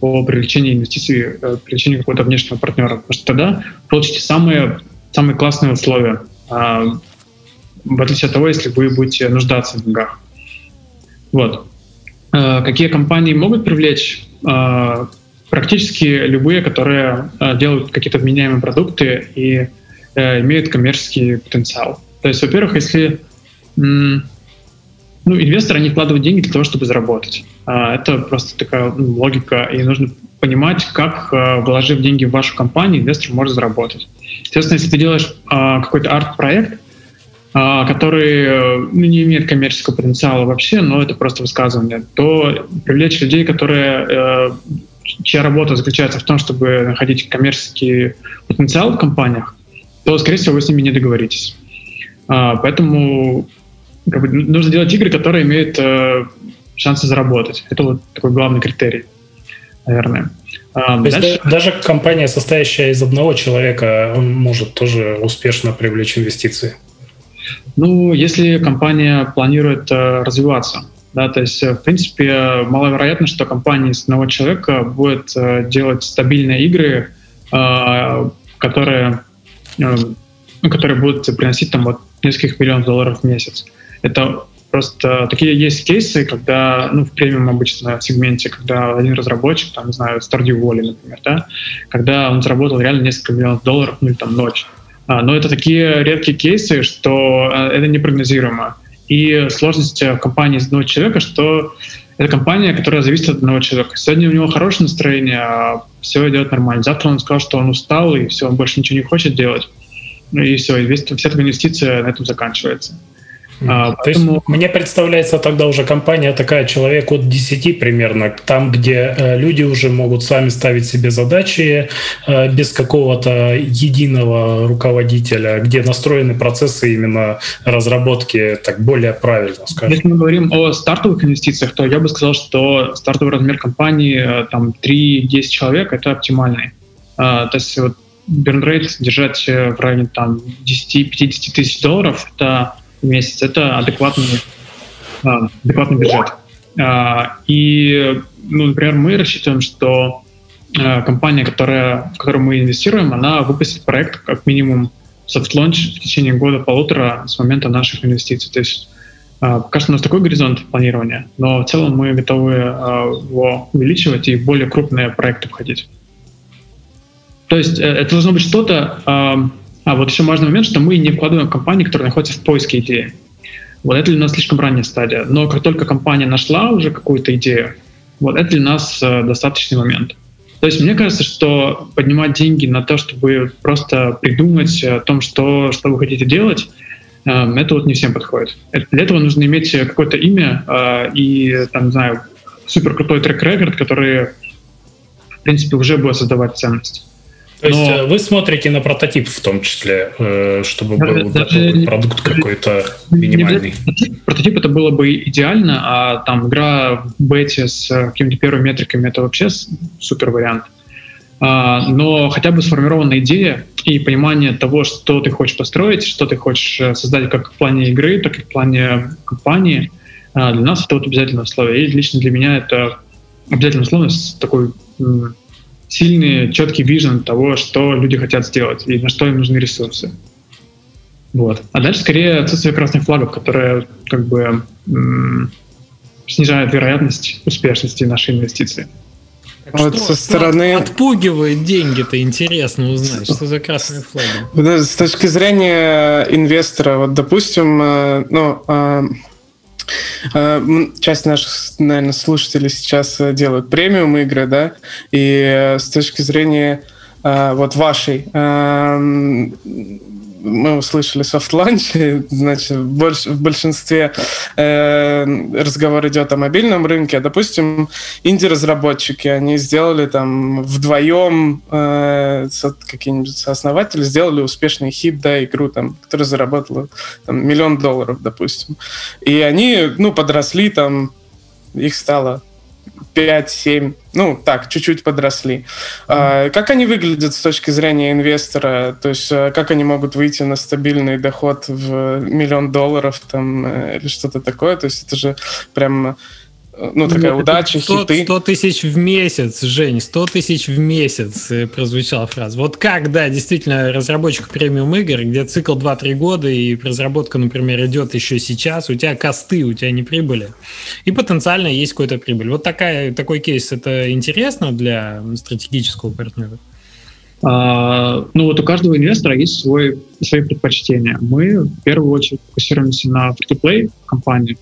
S4: о привлечении инвестиций, э, привлечении какого-то внешнего партнера. Потому что тогда получите самые, самые классные условия, а, в отличие от того, если вы будете нуждаться в деньгах. Вот. Э, какие компании могут привлечь? Э, практически любые, которые делают какие-то вменяемые продукты и имеют коммерческий потенциал. То есть, во-первых, если ну, инвесторы, они вкладывают деньги для того, чтобы заработать. А, это просто такая ну, логика, и нужно понимать, как, а, вложив деньги в вашу компанию, инвестор может заработать. Естественно, если ты делаешь а, какой-то арт-проект, который ну, не имеет коммерческого потенциала вообще, но это просто высказывание, то привлечь людей, которые, чья работа заключается в том, чтобы находить коммерческий потенциал в компаниях, то, скорее всего, вы с ними не договоритесь. Поэтому как бы, нужно делать игры, которые имеют э, шансы заработать. Это вот такой главный критерий, наверное.
S3: А, То дальше... есть даже компания, состоящая из одного человека, может тоже успешно привлечь инвестиции?
S4: Ну, если компания планирует э, развиваться. Да, то есть, э, в принципе, маловероятно, что компания из одного человека будет э, делать стабильные игры, э, которые, э, которые будут приносить там вот нескольких миллионов долларов в месяц. Это просто такие есть кейсы, когда, ну, в премиум обычно сегменте, когда один разработчик, там, не знаю, Stardew Valley, например, да, когда он заработал реально несколько миллионов долларов, ну, или там ночь. А, но это такие редкие кейсы, что а, это непрогнозируемо. И сложность в компании из одного человека, что это компания, которая зависит от одного человека. Сегодня у него хорошее настроение, а все идет нормально. Завтра он сказал, что он устал, и все, он больше ничего не хочет делать. И все, и весь, вся эта инвестиция на этом заканчивается.
S3: А, То поэтому... есть мне представляется тогда уже компания такая, человек от 10 примерно, там, где э, люди уже могут сами ставить себе задачи э, без какого-то единого руководителя, где настроены процессы именно разработки так более правильно,
S4: скажем. Если мы говорим о стартовых инвестициях, то я бы сказал, что стартовый размер компании э, там 3-10 человек — это оптимальный. А, то есть вот burn rate держать в районе там 10-50 тысяч долларов — это в месяц. Это адекватный, а, адекватный бюджет. А, и, ну, например, мы рассчитываем, что а, компания, которая, в которую мы инвестируем, она выпустит проект как минимум soft-launch в течение года-полутора с момента наших инвестиций. То есть Пока что у нас такой горизонт планирования, но в целом мы готовы его увеличивать и в более крупные проекты входить. То есть э, это должно быть что-то, а вот еще важный момент, что мы не вкладываем в компании, которые находятся в поиске идеи. Вот это для нас слишком ранняя стадия. Но как только компания нашла уже какую-то идею, вот это для нас э, достаточный момент. То есть мне кажется, что поднимать деньги на то, чтобы просто придумать о том, что, что вы хотите делать, э, это вот не всем подходит. Для этого нужно иметь какое-то имя э, и, там, не знаю, супер крутой трек-рекорд, который, в принципе, уже будет создавать ценность.
S3: То есть Но... Э, вы смотрите на прототип в том числе, э, чтобы даже, был даже продукт какой-то минимальный.
S4: Прототип это было бы идеально, а там игра в бете с э, какими-то первыми метриками это вообще супер вариант. А, но хотя бы сформированная идея и понимание того, что ты хочешь построить, что ты хочешь создать как в плане игры, так и в плане компании, для нас это вот обязательное условие. И лично для меня это обязательное условие с такой сильный, четкий вижен того, что люди хотят сделать и на что им нужны ресурсы. Вот. А дальше скорее отсутствие красных флагов, которые как бы м- снижают вероятность успешности нашей инвестиции.
S1: Так вот что, со стороны... отпугивает деньги-то, интересно узнать, что за красные флаги.
S2: С точки зрения инвестора, вот, допустим, э, ну, Э, часть наших, наверное, слушателей сейчас э, делают премиум игры, да, и э, с точки зрения вот вашей мы услышали launch, значит, больш, в большинстве э, разговор идет о мобильном рынке, допустим, инди-разработчики, они сделали там вдвоем, э, какие-нибудь сооснователи, сделали успешный хит, да, игру, там, которая заработала там, миллион долларов, допустим. И они, ну, подросли там, их стало 5-7, ну так, чуть-чуть подросли. Mm-hmm. Как они выглядят с точки зрения инвестора? То есть э, как они могут выйти на стабильный доход в миллион долларов там, э, или что-то такое? То есть это же прям ну, такая ну, удача, 100, хиты.
S1: 100 тысяч в месяц, Жень, 100 тысяч в месяц э, прозвучала фраза. Вот как, да, действительно, разработчик премиум игр, где цикл 2-3 года, и разработка, например, идет еще сейчас, у тебя косты, у тебя не прибыли, и потенциально есть какой-то прибыль. Вот такая, такой кейс, это интересно для стратегического партнера?
S4: А, ну вот у каждого инвестора есть свой, свои предпочтения. Мы в первую очередь фокусируемся на free-to-play компании,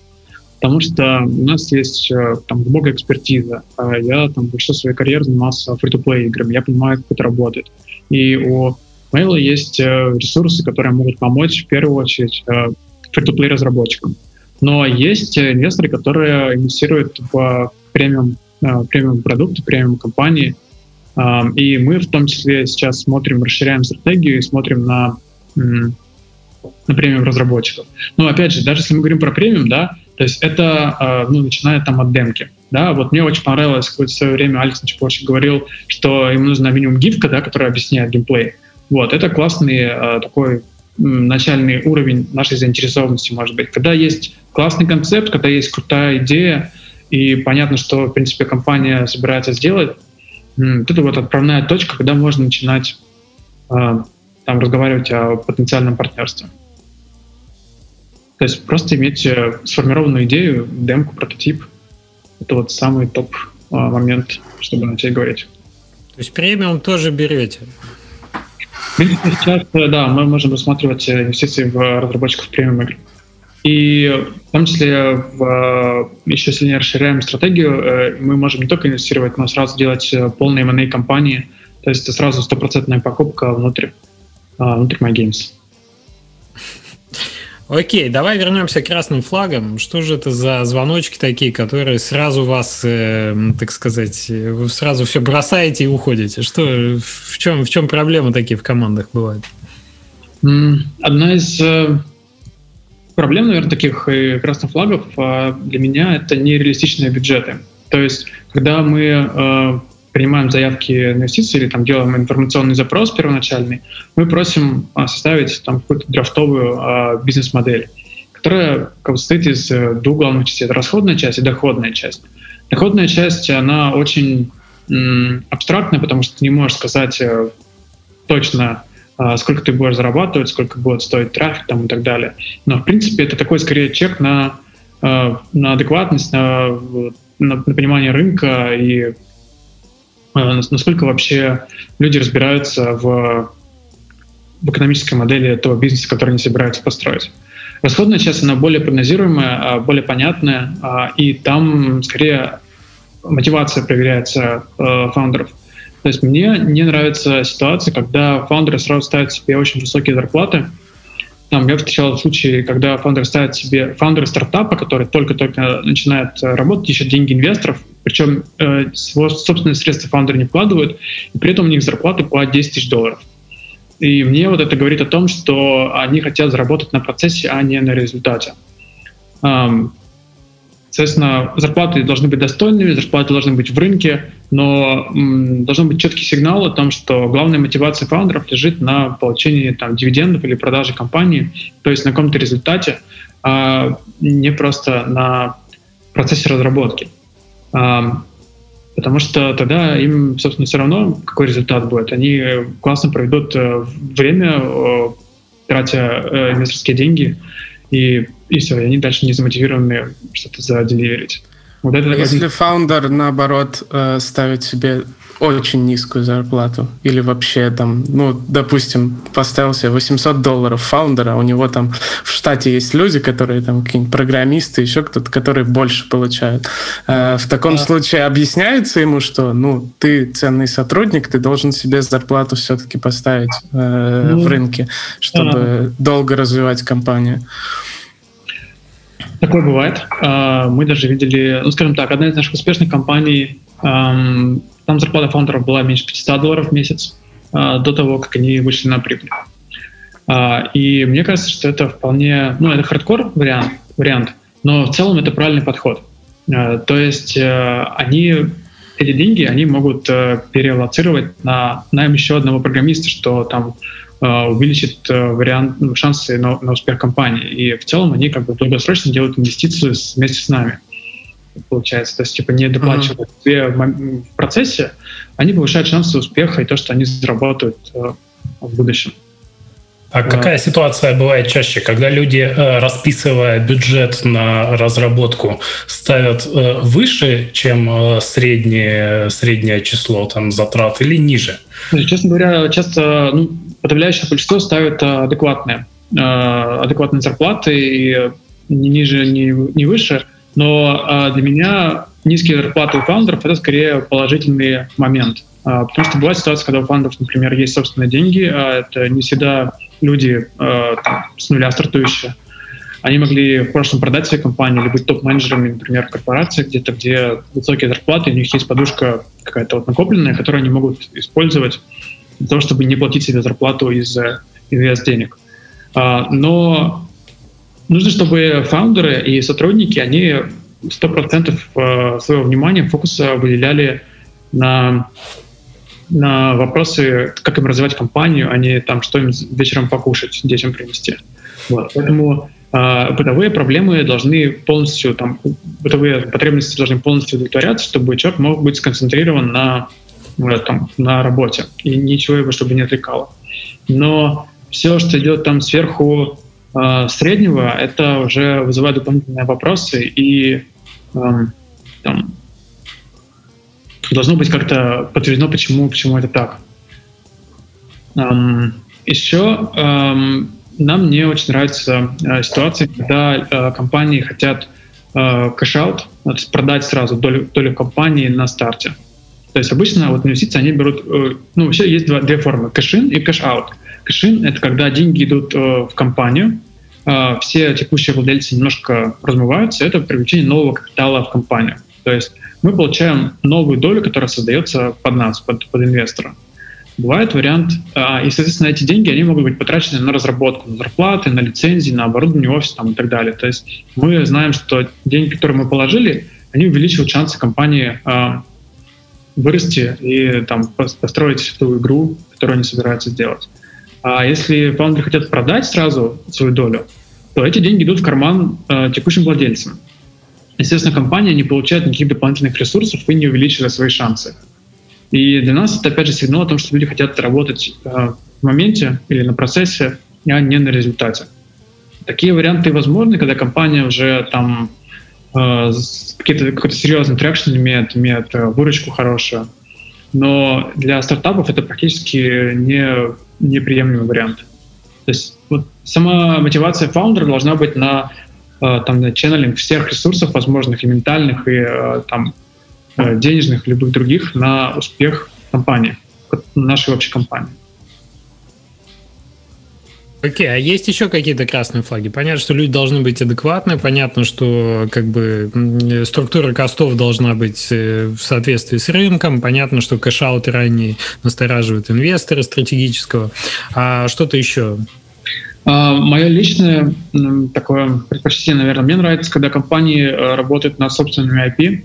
S4: потому что у нас есть э, там глубокая экспертиза. А я там большую свою карьеру занимался фри-то-плей играми, я понимаю, как это работает. И у Mail есть э, ресурсы, которые могут помочь в первую очередь фри-то-плей э, разработчикам. Но есть инвесторы, которые инвестируют в премиум, премиум продукты, премиум компании. И мы в том числе сейчас смотрим, расширяем стратегию и смотрим на на премиум разработчиков. Но опять же, даже если мы говорим про премиум, да, то есть это, а, ну, начиная там от демки. Да, вот мне очень понравилось, в свое время Алекс Нечепорщик говорил, что ему нужна минимум гифка, да, которая объясняет геймплей. Вот, это классный э, такой начальный уровень нашей заинтересованности, может быть. Когда есть классный концепт, когда есть крутая идея, и понятно, что, в принципе, компания собирается сделать, это вот отправная точка, когда можно начинать э, там разговаривать о потенциальном партнерстве. То есть просто иметь э, сформированную идею, демку, прототип. Это вот самый топ а, момент, чтобы начать говорить.
S1: То есть премиум тоже берете?
S4: Сейчас, э, да, мы можем рассматривать э, инвестиции в разработчиков премиум игр. И в том числе в, еще сильнее расширяем стратегию, мы можем не только инвестировать, но сразу делать полные M&A компании, то есть это сразу стопроцентная покупка внутрь, внутрь MyGames.
S1: Окей, давай вернемся к красным флагам. Что же это за звоночки такие, которые сразу вас, э, так сказать, вы сразу все бросаете и уходите? Что, в чем, в чем проблемы такие в командах бывают?
S4: Одна из э, проблем, наверное, таких э, красных флагов э, для меня это нереалистичные бюджеты. То есть, когда мы э, принимаем заявки на инвестиции или там делаем информационный запрос первоначальный, мы просим а, составить там какую-то драфтовую а, бизнес-модель, которая как бы, состоит из э, двух главных частей. Это расходная часть и доходная часть. Доходная часть, она очень м, абстрактная, потому что ты не можешь сказать э, точно, а, сколько ты будешь зарабатывать, сколько будет стоить трафик там, и так далее. Но, в принципе, это такой, скорее, чек на, э, на адекватность, на, на, на понимание рынка и насколько вообще люди разбираются в, в экономической модели того бизнеса, который они собираются построить. Расходная часть, она более прогнозируемая, а, более понятная, а, и там скорее мотивация проверяется э, фаундеров. То есть мне не нравится ситуация, когда фаундеры сразу ставят себе очень высокие зарплаты, там, я встречал случаи, когда фаундеры ставят себе, фаундеры стартапа, который только-только начинает э, работать, ищут деньги инвесторов, причем э, собственные средства фаундеры не вкладывают, и при этом у них зарплаты по 10 тысяч долларов. И мне вот это говорит о том, что они хотят заработать на процессе, а не на результате. Соответственно, зарплаты должны быть достойными, зарплаты должны быть в рынке, но м, должен быть четкий сигнал о том, что главная мотивация фаундеров лежит на получении там, дивидендов или продаже компании, то есть на каком-то результате, а не просто на процессе разработки. А, потому что тогда им, собственно, все равно, какой результат будет. Они классно проведут э, время, тратя э, инвесторские деньги, и и все, и они дальше не замотивированы что-то заделиверить.
S2: Вот это Если один... фаундер, наоборот, э, ставит себе очень низкую зарплату, или вообще там, ну, допустим, поставил себе 800 долларов фаундера, у него там в штате есть люди, которые там какие-нибудь программисты, еще кто-то, которые больше получают. Э, в таком а... случае объясняется ему, что, ну, ты ценный сотрудник, ты должен себе зарплату все-таки поставить э, ну, в рынке, чтобы а... долго развивать компанию.
S4: Такое бывает. А, мы даже видели, ну, скажем так, одна из наших успешных компаний, там зарплата фаундеров была меньше 500 долларов в месяц а, до того, как они вышли на прибыль. А, и мне кажется, что это вполне, ну, это хардкор вариант, вариант, но в целом это правильный подход. То есть э, они эти деньги они могут э, перелоцировать на найм еще одного программиста, что там увеличит э, вариант, ну, шансы на, на успех компании. И в целом они как бы долгосрочно делают инвестицию вместе с нами получается. То есть, типа, не доплачивают uh-huh. в процессе, они повышают шансы успеха и то, что они заработают э, в будущем.
S3: А какая ситуация бывает чаще, когда люди, расписывая бюджет на разработку, ставят выше, чем среднее, среднее число там, затрат или ниже?
S4: Честно говоря, часто ну, подавляющее большинство ставит э, адекватные, э, адекватные зарплаты, и ни ниже, ни, ни выше. Но э, для меня низкие зарплаты у фаундеров — это скорее положительный момент. Потому что бывает ситуация, когда у фаундеров, например, есть собственные деньги, а это не всегда люди там, с нуля стартующие. Они могли в прошлом продать свою компанию или быть топ-менеджерами, например, корпорации где-то, где высокие зарплаты, у них есть подушка какая-то вот накопленная, которую они могут использовать для того, чтобы не платить себе зарплату из инвест денег. А, но нужно, чтобы фаундеры и сотрудники, они 100% а, своего внимания, фокуса выделяли на, на вопросы, как им развивать компанию, а не там, что им вечером покушать, детям принести. Вот. Поэтому э, бытовые проблемы должны полностью, там, бытовые потребности должны полностью удовлетворяться, чтобы человек мог быть сконцентрирован на там, на работе, и ничего его чтобы не отвлекало. Но все, что идет там сверху, э, среднего, это уже вызывает дополнительные вопросы и э, там, должно быть как-то подтверждено, почему, почему это так. Эм, еще эм, нам не очень нравится э, ситуация, когда э, компании хотят э, cash-out, продать сразу долю, долю компании на старте. То есть обычно вот инвестиции они берут, э, ну вообще есть два, две формы, cash-in и кэш-аут. Кэш-ин — это когда деньги идут э, в компанию, э, все текущие владельцы немножко размываются, это привлечение нового капитала в компанию. То есть мы получаем новую долю, которая создается под нас, под, под инвестора. Бывает вариант, а, и, соответственно, эти деньги, они могут быть потрачены на разработку, на зарплаты, на лицензии, на оборудование офиса там, и так далее. То есть мы знаем, что деньги, которые мы положили, они увеличивают шансы компании а, вырасти и там, построить ту игру, которую они собираются сделать. А если фаундеры хотят продать сразу свою долю, то эти деньги идут в карман э, текущим владельцам. Естественно, компания не получает никаких дополнительных ресурсов и не увеличивает свои шансы. И для нас это, опять же, сигнал о том, что люди хотят работать э, в моменте или на процессе, а не на результате. Такие варианты возможны, когда компания уже там э, какие-то, какой-то серьезный traction имеет, имеет э, выручку хорошую. Но для стартапов это практически не, неприемлемый вариант. То есть вот сама мотивация founder а должна быть на, э, там, на channeling всех ресурсов возможных, и ментальных, и э, там, денежных, любых других на успех компании, нашей общей компании.
S1: Окей, okay, а есть еще какие-то красные флаги? Понятно, что люди должны быть адекватны, понятно, что как бы структура костов должна быть э, в соответствии с рынком, понятно, что кэшауты ранее настораживают инвестора стратегического. А что-то еще?
S4: Uh, мое личное такое предпочтение, наверное, мне нравится, когда компании э, работают над собственными IP,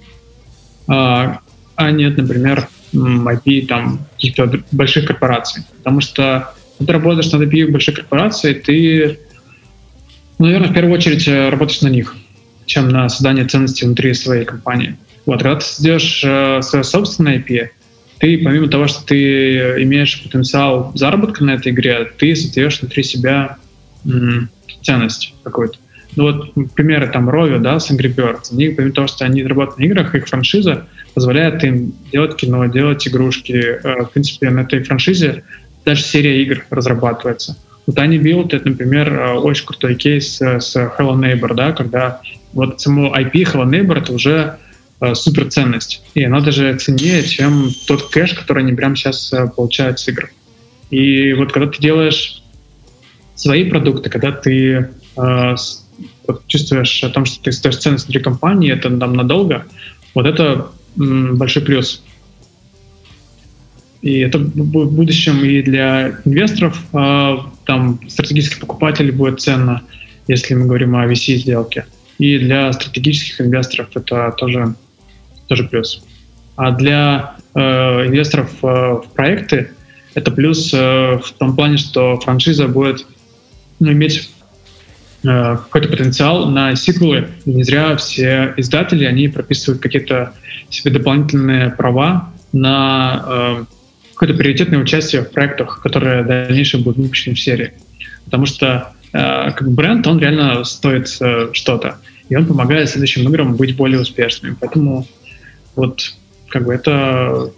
S4: а, а нет, например, IP там каких-то больших корпораций. Потому что ты работаешь над IP больших корпораций, ты, ну, наверное, в первую очередь э, работаешь на них, чем на создание ценностей внутри своей компании. Вот, когда ты создаешь э, свое собственное IP, ты, помимо того, что ты имеешь потенциал заработка на этой игре, ты создаешь внутри себя м, ценность какую-то. Ну вот примеры там Рови, да, с Angry Birds, они, помимо того, что они работают на играх, их франшиза позволяет им делать кино, делать игрушки. Э, в принципе, на этой франшизе даже серия игр разрабатывается. Вот Tiny Build — это, например, э, очень крутой кейс с Hello Neighbor, да, когда вот само IP Hello Neighbor — это уже э, суперценность. И она даже ценнее, чем тот кэш, который они прямо сейчас получают с игр. И вот когда ты делаешь свои продукты, когда ты вот чувствуешь о том, что ты ставишь ценность внутри компании, это там надолго, вот это м, большой плюс. И это в будущем и для инвесторов, э, там стратегических покупателей будет ценно, если мы говорим о VC-сделке. И для стратегических инвесторов это тоже, тоже плюс. А для э, инвесторов э, в проекты это плюс э, в том плане, что франшиза будет ну, иметь Э, какой-то потенциал на сиквелы. И не зря все издатели, они прописывают какие-то себе дополнительные права на э, какое-то приоритетное участие в проектах, которые в дальнейшем будут выпущены в серии. Потому что э, как бренд, он реально стоит э, что-то. И он помогает следующим играм быть более успешными. Поэтому вот как бы это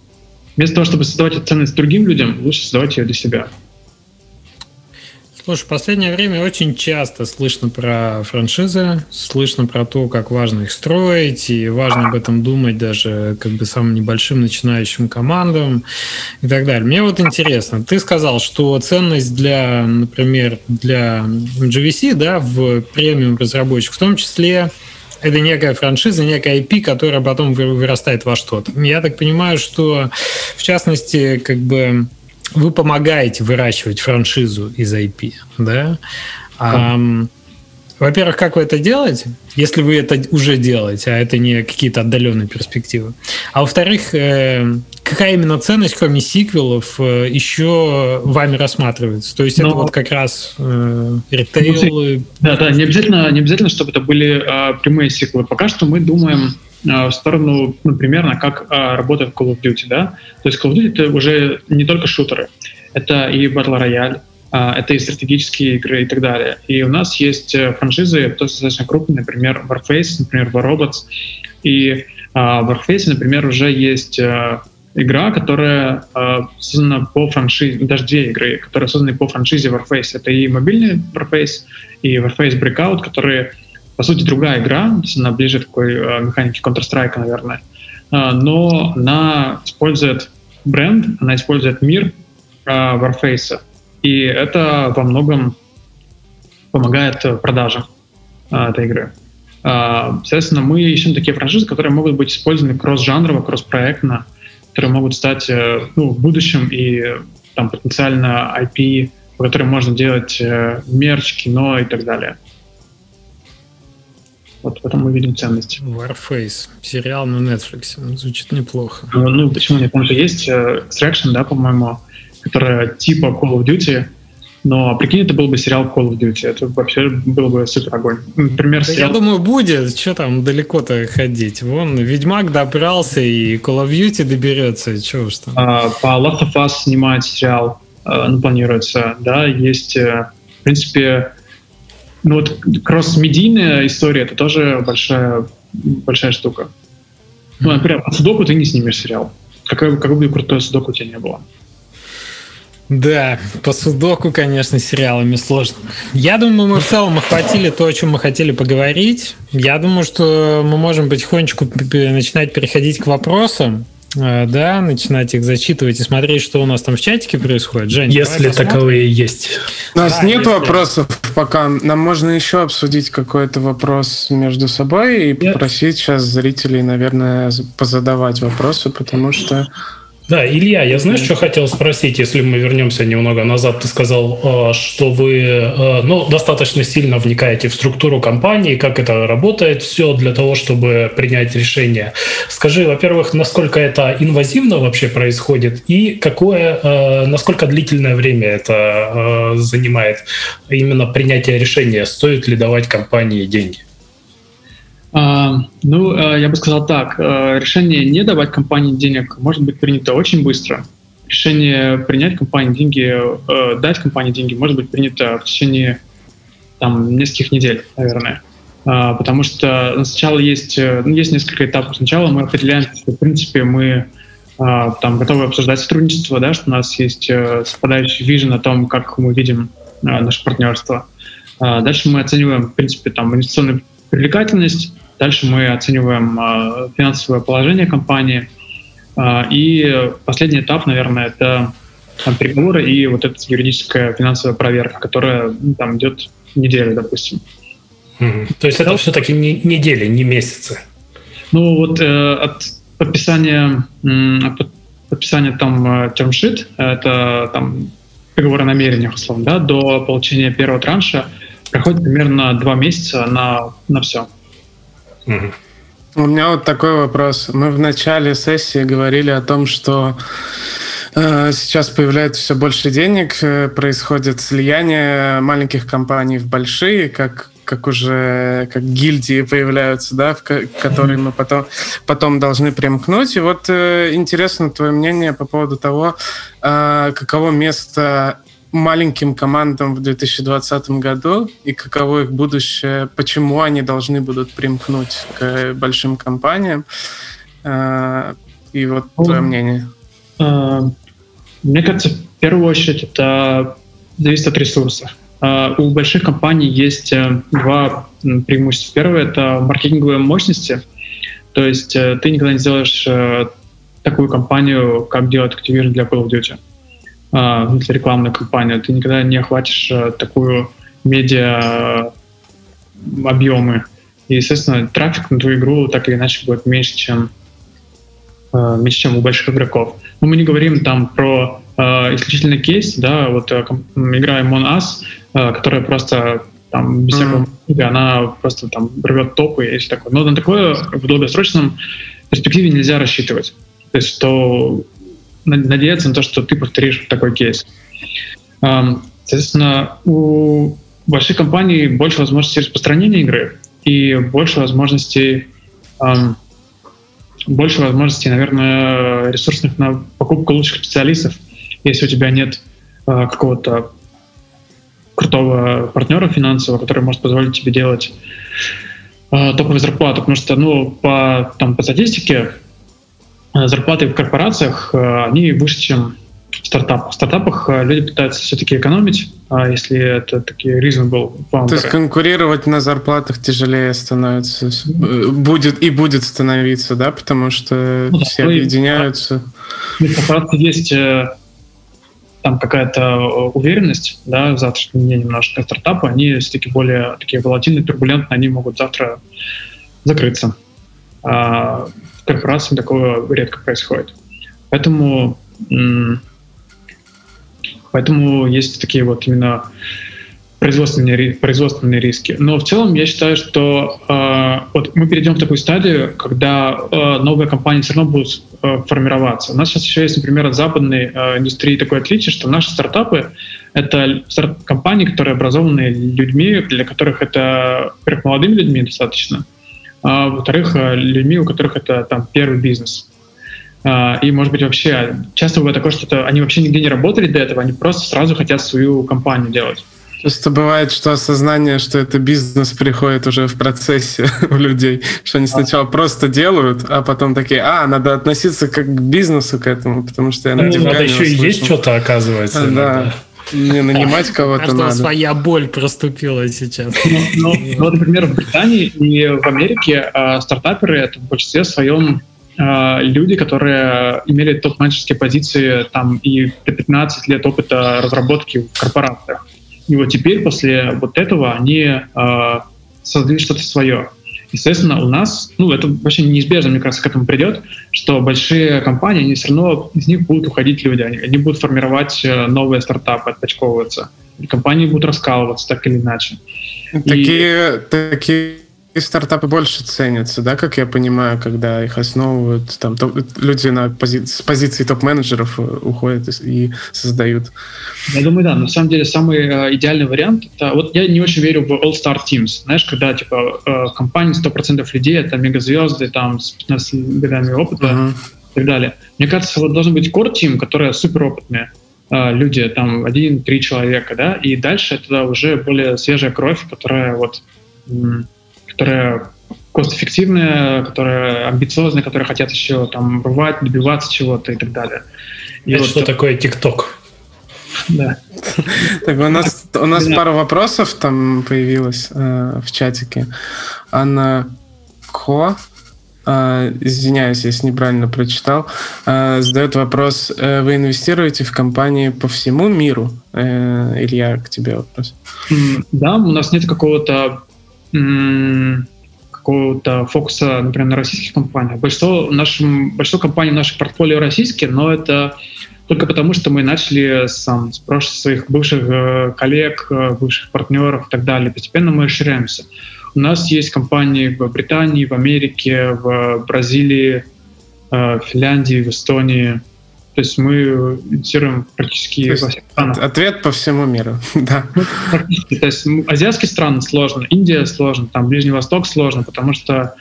S4: вместо того, чтобы создавать ценность другим людям, лучше создавать ее для себя.
S1: Слушай, в последнее время очень часто слышно про франшизы, слышно про то, как важно их строить, и важно об этом думать даже как бы самым небольшим начинающим командам и так далее. Мне вот интересно, ты сказал, что ценность для, например, для GVC, да, в премиум разработчик, в том числе это некая франшиза, некая IP, которая потом вырастает во что-то. Я так понимаю, что в частности, как бы вы помогаете выращивать франшизу из IP, да? А, во-первых, как вы это делаете, если вы это уже делаете, а это не какие-то отдаленные перспективы. А во-вторых, э, какая именно ценность, кроме сиквелов, э, еще вами рассматривается? То есть Но... это вот как раз э, ритейл?
S4: Да, да, не обязательно, не обязательно, чтобы это были э, прямые сиквелы. Пока что мы думаем в сторону, ну, примерно, как а, работает Call of Duty, да. То есть Call of Duty — это уже не только шутеры, это и Battle Royale, это и стратегические игры и так далее. И у нас есть франшизы, достаточно крупные, например, Warface, например, War Robots. И в Warface, например, уже есть игра, которая э, создана по франшизе, даже две игры, которые созданы по франшизе Warface. Это и мобильный Warface, и Warface Breakout, которые, по сути, другая игра, то есть она ближе такой э, механике Counter-Strike, наверное. Э, но она использует бренд, она использует мир э, Warface. И это во многом помогает продажам э, этой игры. Э, соответственно, мы ищем такие франшизы, которые могут быть использованы кросс-жанрово, кросс-проектно, которые могут стать э, ну, в будущем и там потенциально IP, по которым можно делать э, мерч, кино и так далее. Вот в этом мы видим ценность.
S1: Warface. Сериал на Netflix. Звучит неплохо.
S4: Ну, ну почему нет? Потому что есть э, Extraction, да, по-моему, которая типа Call of Duty, но прикинь, это был бы сериал Call of Duty. Это вообще был бы супер огонь.
S1: Например, да сериал... Я думаю, будет. Что там далеко-то ходить? Вон, Ведьмак добрался, и Call of Duty доберется. Чего уж там.
S4: А, по Last of Us снимать сериал а, ну, планируется. Да, есть, э, в принципе, ну вот кросс-медийная история, это тоже большая, большая штука. Ну, например, по Судоку ты не снимешь сериал. Какой, какой бы крутой Судоку у тебя не было.
S1: Да, по судоку, конечно, сериалами сложно. Я думаю, мы в целом охватили то, о чем мы хотели поговорить. Я думаю, что мы можем потихонечку начинать переходить к вопросам. Э, да, начинать их зачитывать и смотреть, что у нас там в чатике происходит.
S3: Жень, если таковые есть.
S2: У нас да, нет если... вопросов пока. Нам можно еще обсудить какой-то вопрос между собой и попросить сейчас зрителей, наверное, позадавать вопросы, потому что
S3: да, Илья, я знаешь, что хотел спросить, если мы вернемся немного назад, ты сказал, э, что вы э, ну, достаточно сильно вникаете в структуру компании, как это работает все для того, чтобы принять решение. Скажи, во-первых, насколько это инвазивно вообще происходит и какое, э, насколько длительное время это занимает именно принятие решения, стоит ли давать компании деньги?
S4: А, ну, э, я бы сказал так. Э, решение не давать компании денег может быть принято очень быстро. Решение принять компании деньги, э, дать компании деньги может быть принято в течение там, нескольких недель, наверное. А, потому что сначала есть, ну, есть несколько этапов. Сначала мы определяем, что, в принципе, мы а, там готовы обсуждать сотрудничество, да, что у нас есть совпадающий вижен о том, как мы видим наше партнерство. Дальше мы оцениваем, в принципе, там, инвестиционную привлекательность, Дальше мы оцениваем э, финансовое положение компании. Э, и последний этап, наверное, это там, переговоры и вот эта юридическая финансовая проверка, которая ну, там идет неделю, допустим.
S3: Mm-hmm. То есть это да? все-таки не недели, не месяцы?
S4: Ну вот э, от подписания, э, от подписания там э, term это там переговоры о намерениях, условно, да, до получения первого транша проходит примерно два месяца на, на все.
S2: У меня вот такой вопрос. Мы в начале сессии говорили о том, что э, сейчас появляется все больше денег, э, происходит слияние маленьких компаний в большие, как как уже как гильдии появляются, да, в которые мы потом потом должны примкнуть. И вот э, интересно твое мнение по поводу того, э, каково место маленьким командам в 2020 году и каково их будущее, почему они должны будут примкнуть к большим компаниям. А, и вот твое мнение.
S4: А, мне кажется, в первую очередь это зависит от ресурсов. А, у больших компаний есть э, два преимущества. Первое — это маркетинговые мощности. То есть э, ты никогда не сделаешь э, такую компанию, как делает Activision для Call of Duty э, для рекламной кампании, ты никогда не охватишь э, такую медиа объемы. И, естественно, трафик на твою игру так или иначе будет меньше, чем, э, меньше, чем у больших игроков. Но мы не говорим там про э, исключительно кейс, да, вот э, игра Among Us, э, которая просто там без всякого mm-hmm. она просто там рвет топы и все такое. Но на такое в долгосрочном перспективе нельзя рассчитывать. То есть, что надеяться на то, что ты повторишь такой кейс. Соответственно, у больших компаний больше возможностей распространения игры и больше возможностей, больше возможностей, наверное, ресурсных на покупку лучших специалистов, если у тебя нет а, какого-то крутого партнера финансового, который может позволить тебе делать э, топовую зарплату, потому что, ну, по, там, по статистике зарплаты в корпорациях, э, они выше, чем в стартапах. В стартапах э, люди пытаются все-таки экономить, а если это такие reasonable
S2: founders. То есть конкурировать на зарплатах тяжелее становится, э, будет и будет становиться, да, потому что ну, все да, объединяются.
S4: В корпорации есть там какая-то уверенность, да, в завтрашнем дне немножко стартапы, они все-таки более такие волатильные, турбулентные, они могут завтра закрыться. В корпорации такого редко происходит. Поэтому Поэтому есть такие вот именно производственные, производственные риски. Но в целом я считаю, что э, вот мы перейдем в такую стадию, когда э, новые компании все равно будут э, формироваться. У нас сейчас еще есть, например, от западной э, индустрии такое отличие, что наши стартапы — это старт компании, которые образованы людьми, для которых это, во-первых, молодыми людьми достаточно, а во-вторых, э, людьми, у которых это там первый бизнес. А, и, может быть, вообще часто бывает такое, что это, они вообще нигде не работали до этого, они просто сразу хотят свою компанию делать.
S2: Часто бывает, что осознание, что это бизнес, приходит уже в процессе у людей, что они сначала а. просто делают, а потом такие, а, надо относиться как к бизнесу к этому, потому что я
S3: на ну, Надо еще и есть что-то, оказывается.
S2: Да. Не нанимать кого-то надо.
S1: своя боль проступила сейчас.
S4: Ну, ну, ну, например, в Британии и в Америке э, стартаперы это в большинстве своем Э, люди, которые имели топ-менеджерские позиции там и 15 лет опыта разработки в корпорациях. И вот теперь после вот этого они э, создали что-то свое. Естественно, у нас, ну, это вообще неизбежно, мне кажется, к этому придет, что большие компании, они все равно, из них будут уходить люди, они, они будут формировать э, новые стартапы, отпочковываться. И компании будут раскалываться так или иначе.
S2: Такие, и... такие стартапы больше ценятся, да, как я понимаю, когда их основывают, там топ, люди на пози, с позиции топ-менеджеров э, уходят и, создают.
S4: Я думаю, да. На самом деле самый э, идеальный вариант это вот я не очень верю в all-star teams, знаешь, когда типа э, компании 100% людей это мегазвезды там с 15 годами опыта uh-huh. и так далее. Мне кажется, вот должен быть core team, которые супер опытные э, люди, там один-три человека, да, и дальше это уже более свежая кровь, которая вот которая кост-эффективные, которые амбициозные, которые хотят еще там рвать, добиваться чего-то и так далее.
S3: И Это вот что такое ТикТок?
S4: Да.
S2: Так, у нас, у нас да. пара вопросов там появилось э, в чатике. Анна Ко, э, извиняюсь, если неправильно прочитал, э, задает вопрос, э, вы инвестируете в компании по всему миру? Э, Илья, к тебе вопрос.
S4: Да, у нас нет какого-то какого-то фокуса, например, на российских компаниях. Большинство, нашим, большинство компаний в нашем портфолио российские, но это только потому, что мы начали сам, прошлых своих бывших э, коллег, э, бывших партнеров и так далее. Постепенно мы расширяемся. У нас есть компании в Британии, в Америке, в Бразилии, э, в Финляндии, в Эстонии – то есть мы инвестируем практически
S2: во всех странах. Ответ по всему миру, да. Ну.
S4: То есть азиатские страны сложно, Индия сложно, там Ближний Восток сложно, потому что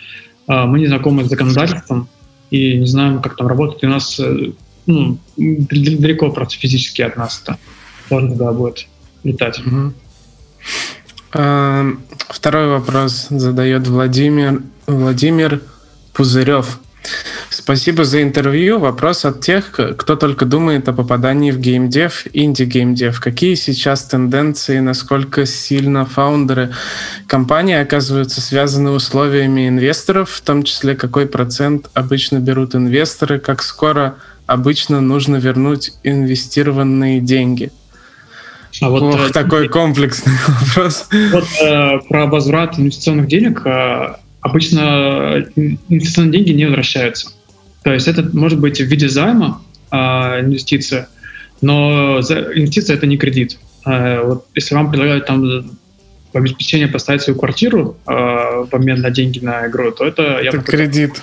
S4: э, мы не знакомы с законодательством и не знаем, как там работает. И у нас э, ну, далеко просто физически от нас это сложно туда будет летать. Угу.
S2: Второй вопрос задает Владимир, Владимир Пузырев. Спасибо за интервью. Вопрос от тех, кто только думает о попадании в геймдев, инди-геймдев. Какие сейчас тенденции, насколько сильно фаундеры компании оказываются связаны условиями инвесторов, в том числе какой процент обычно берут инвесторы, как скоро обычно нужно вернуть инвестированные деньги? А вот Ох, э, такой комплексный вопрос.
S4: Вот э, про возврат инвестиционных денег э, обычно инвестиционные деньги не возвращаются. То есть это может быть в виде займа а, инвестиция, но инвестиция это не кредит. А, вот если вам предлагают там в обеспечение поставить свою квартиру а, в обмен на деньги на игру, то это...
S2: Это кредит.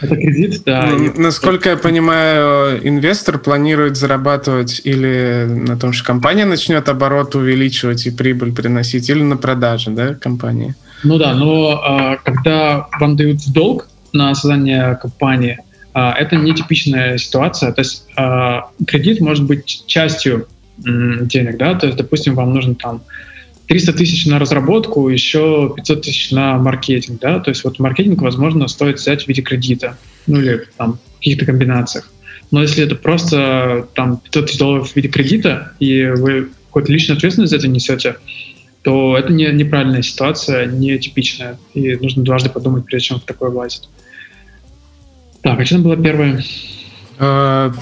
S4: Это кредит, да.
S2: Ну, насколько я понимаю, инвестор планирует зарабатывать или на том, что компания начнет оборот увеличивать и прибыль приносить, или на продаже да, компании.
S4: Ну да, но а, когда вам дают в долг на создание компании, а, это нетипичная ситуация. То есть а, кредит может быть частью денег, да, то есть, допустим, вам нужно там 300 тысяч на разработку, еще 500 тысяч на маркетинг, да, то есть вот маркетинг, возможно, стоит взять в виде кредита, ну или там в каких-то комбинациях. Но если это просто там 500 тысяч долларов в виде кредита, и вы какую-то личную ответственность за это несете, то это не, неправильная ситуация, не типичная, и нужно дважды подумать, прежде чем в такое влазить. Так, а что там было первое?
S2: А,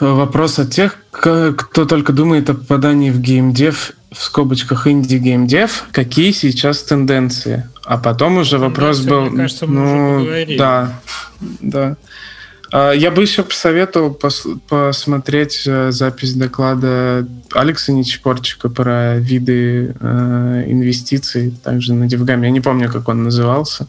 S2: вопрос от тех, кто только думает о попадании в геймдев, в скобочках инди-геймдев, какие сейчас тенденции? А потом уже вопрос был...
S1: Мне кажется, мы ну, уже
S2: да, да. А, я бы еще посоветовал пос посмотреть э, запись доклада Алекса Нечпорчика про виды э, инвестиций, также на Девгаме. Я не помню, как он назывался.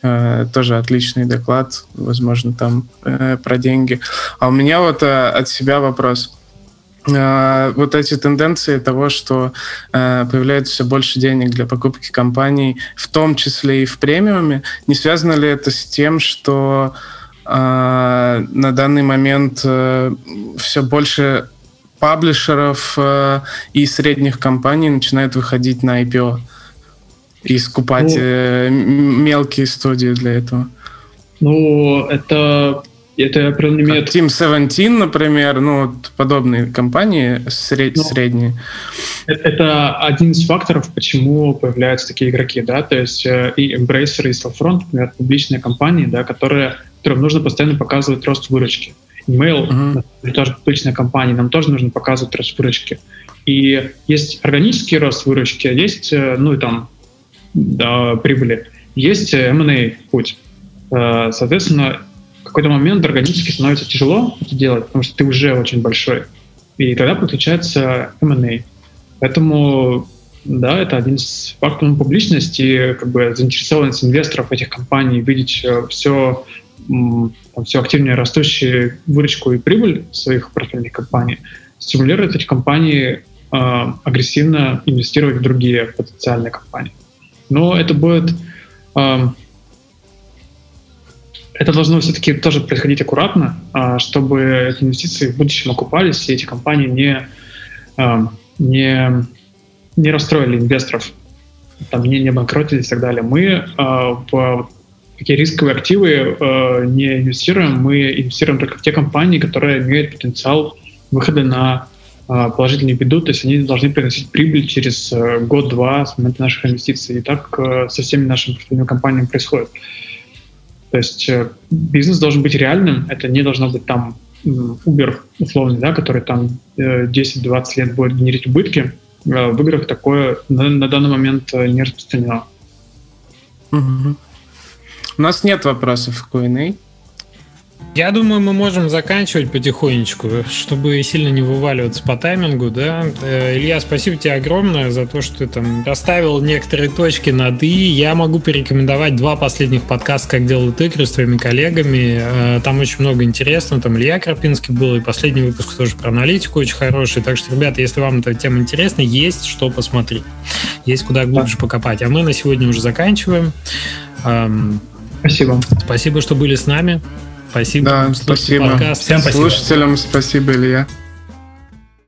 S2: Э, тоже отличный доклад, возможно, там э, про деньги. А у меня вот э, от себя вопрос э, вот эти тенденции того, что э, появляется все больше денег для покупки компаний, в том числе и в премиуме, не связано ли это с тем, что а, на данный момент э, все больше паблишеров э, и средних компаний начинают выходить на IPO и скупать ну, э, мелкие студии для этого.
S4: Ну, это это определенно имеет...
S2: Team 17, например, ну, подобные компании сред... ну, средние.
S4: Это один из факторов, почему появляются такие игроки, да, то есть и Embracer, и Stillfront, например, публичные компании, да, которые которым нужно постоянно показывать рост выручки. Email, uh-huh. тоже публичная компания, нам тоже нужно показывать рост выручки. И есть органический рост выручки, а есть, э, ну, и там, да, прибыли. Есть э, M&A путь. Э, соответственно, в какой-то момент органически становится тяжело это делать, потому что ты уже очень большой. И тогда подключается M&A. Поэтому, да, это один из факторов публичности, как бы заинтересованность инвесторов этих компаний видеть все там, все активнее растущую выручку и прибыль своих портфельных компаний, стимулирует эти компании э, агрессивно инвестировать в другие потенциальные компании. Но это будет... Э, это должно все-таки тоже происходить аккуратно, э, чтобы эти инвестиции в будущем окупались, и эти компании не, э, не, не расстроили инвесторов, там, не, не банкротились и так далее. Мы э, в такие рисковые активы э, не инвестируем, мы инвестируем только в те компании, которые имеют потенциал выхода на э, положительный беду, то есть они должны приносить прибыль через э, год-два с момента наших инвестиций. И так э, со всеми нашими портфельными компаниями происходит. То есть э, бизнес должен быть реальным, это не должно быть там Uber условный, да, который там э, 10-20 лет будет генерить убытки. Э, в играх такое на, на данный момент э, не распространено.
S2: Угу. У нас нет вопросов в Q&A.
S1: Я думаю, мы можем заканчивать потихонечку, чтобы сильно не вываливаться по таймингу, да. Э, Илья, спасибо тебе огромное за то, что ты там расставил некоторые точки над «и». Я могу порекомендовать два последних подкаста «Как делают игры» с твоими коллегами. Э, там очень много интересного. Там Илья Крапинский был, и последний выпуск тоже про аналитику очень хороший. Так что, ребята, если вам эта тема интересна, есть что посмотреть. Есть куда глубже покопать. А мы на сегодня уже заканчиваем.
S4: Спасибо.
S1: Спасибо, что были с нами. Спасибо.
S2: Да, спасибо.
S1: Подкаст.
S2: Всем спасибо. Слушателям спасибо, Илья.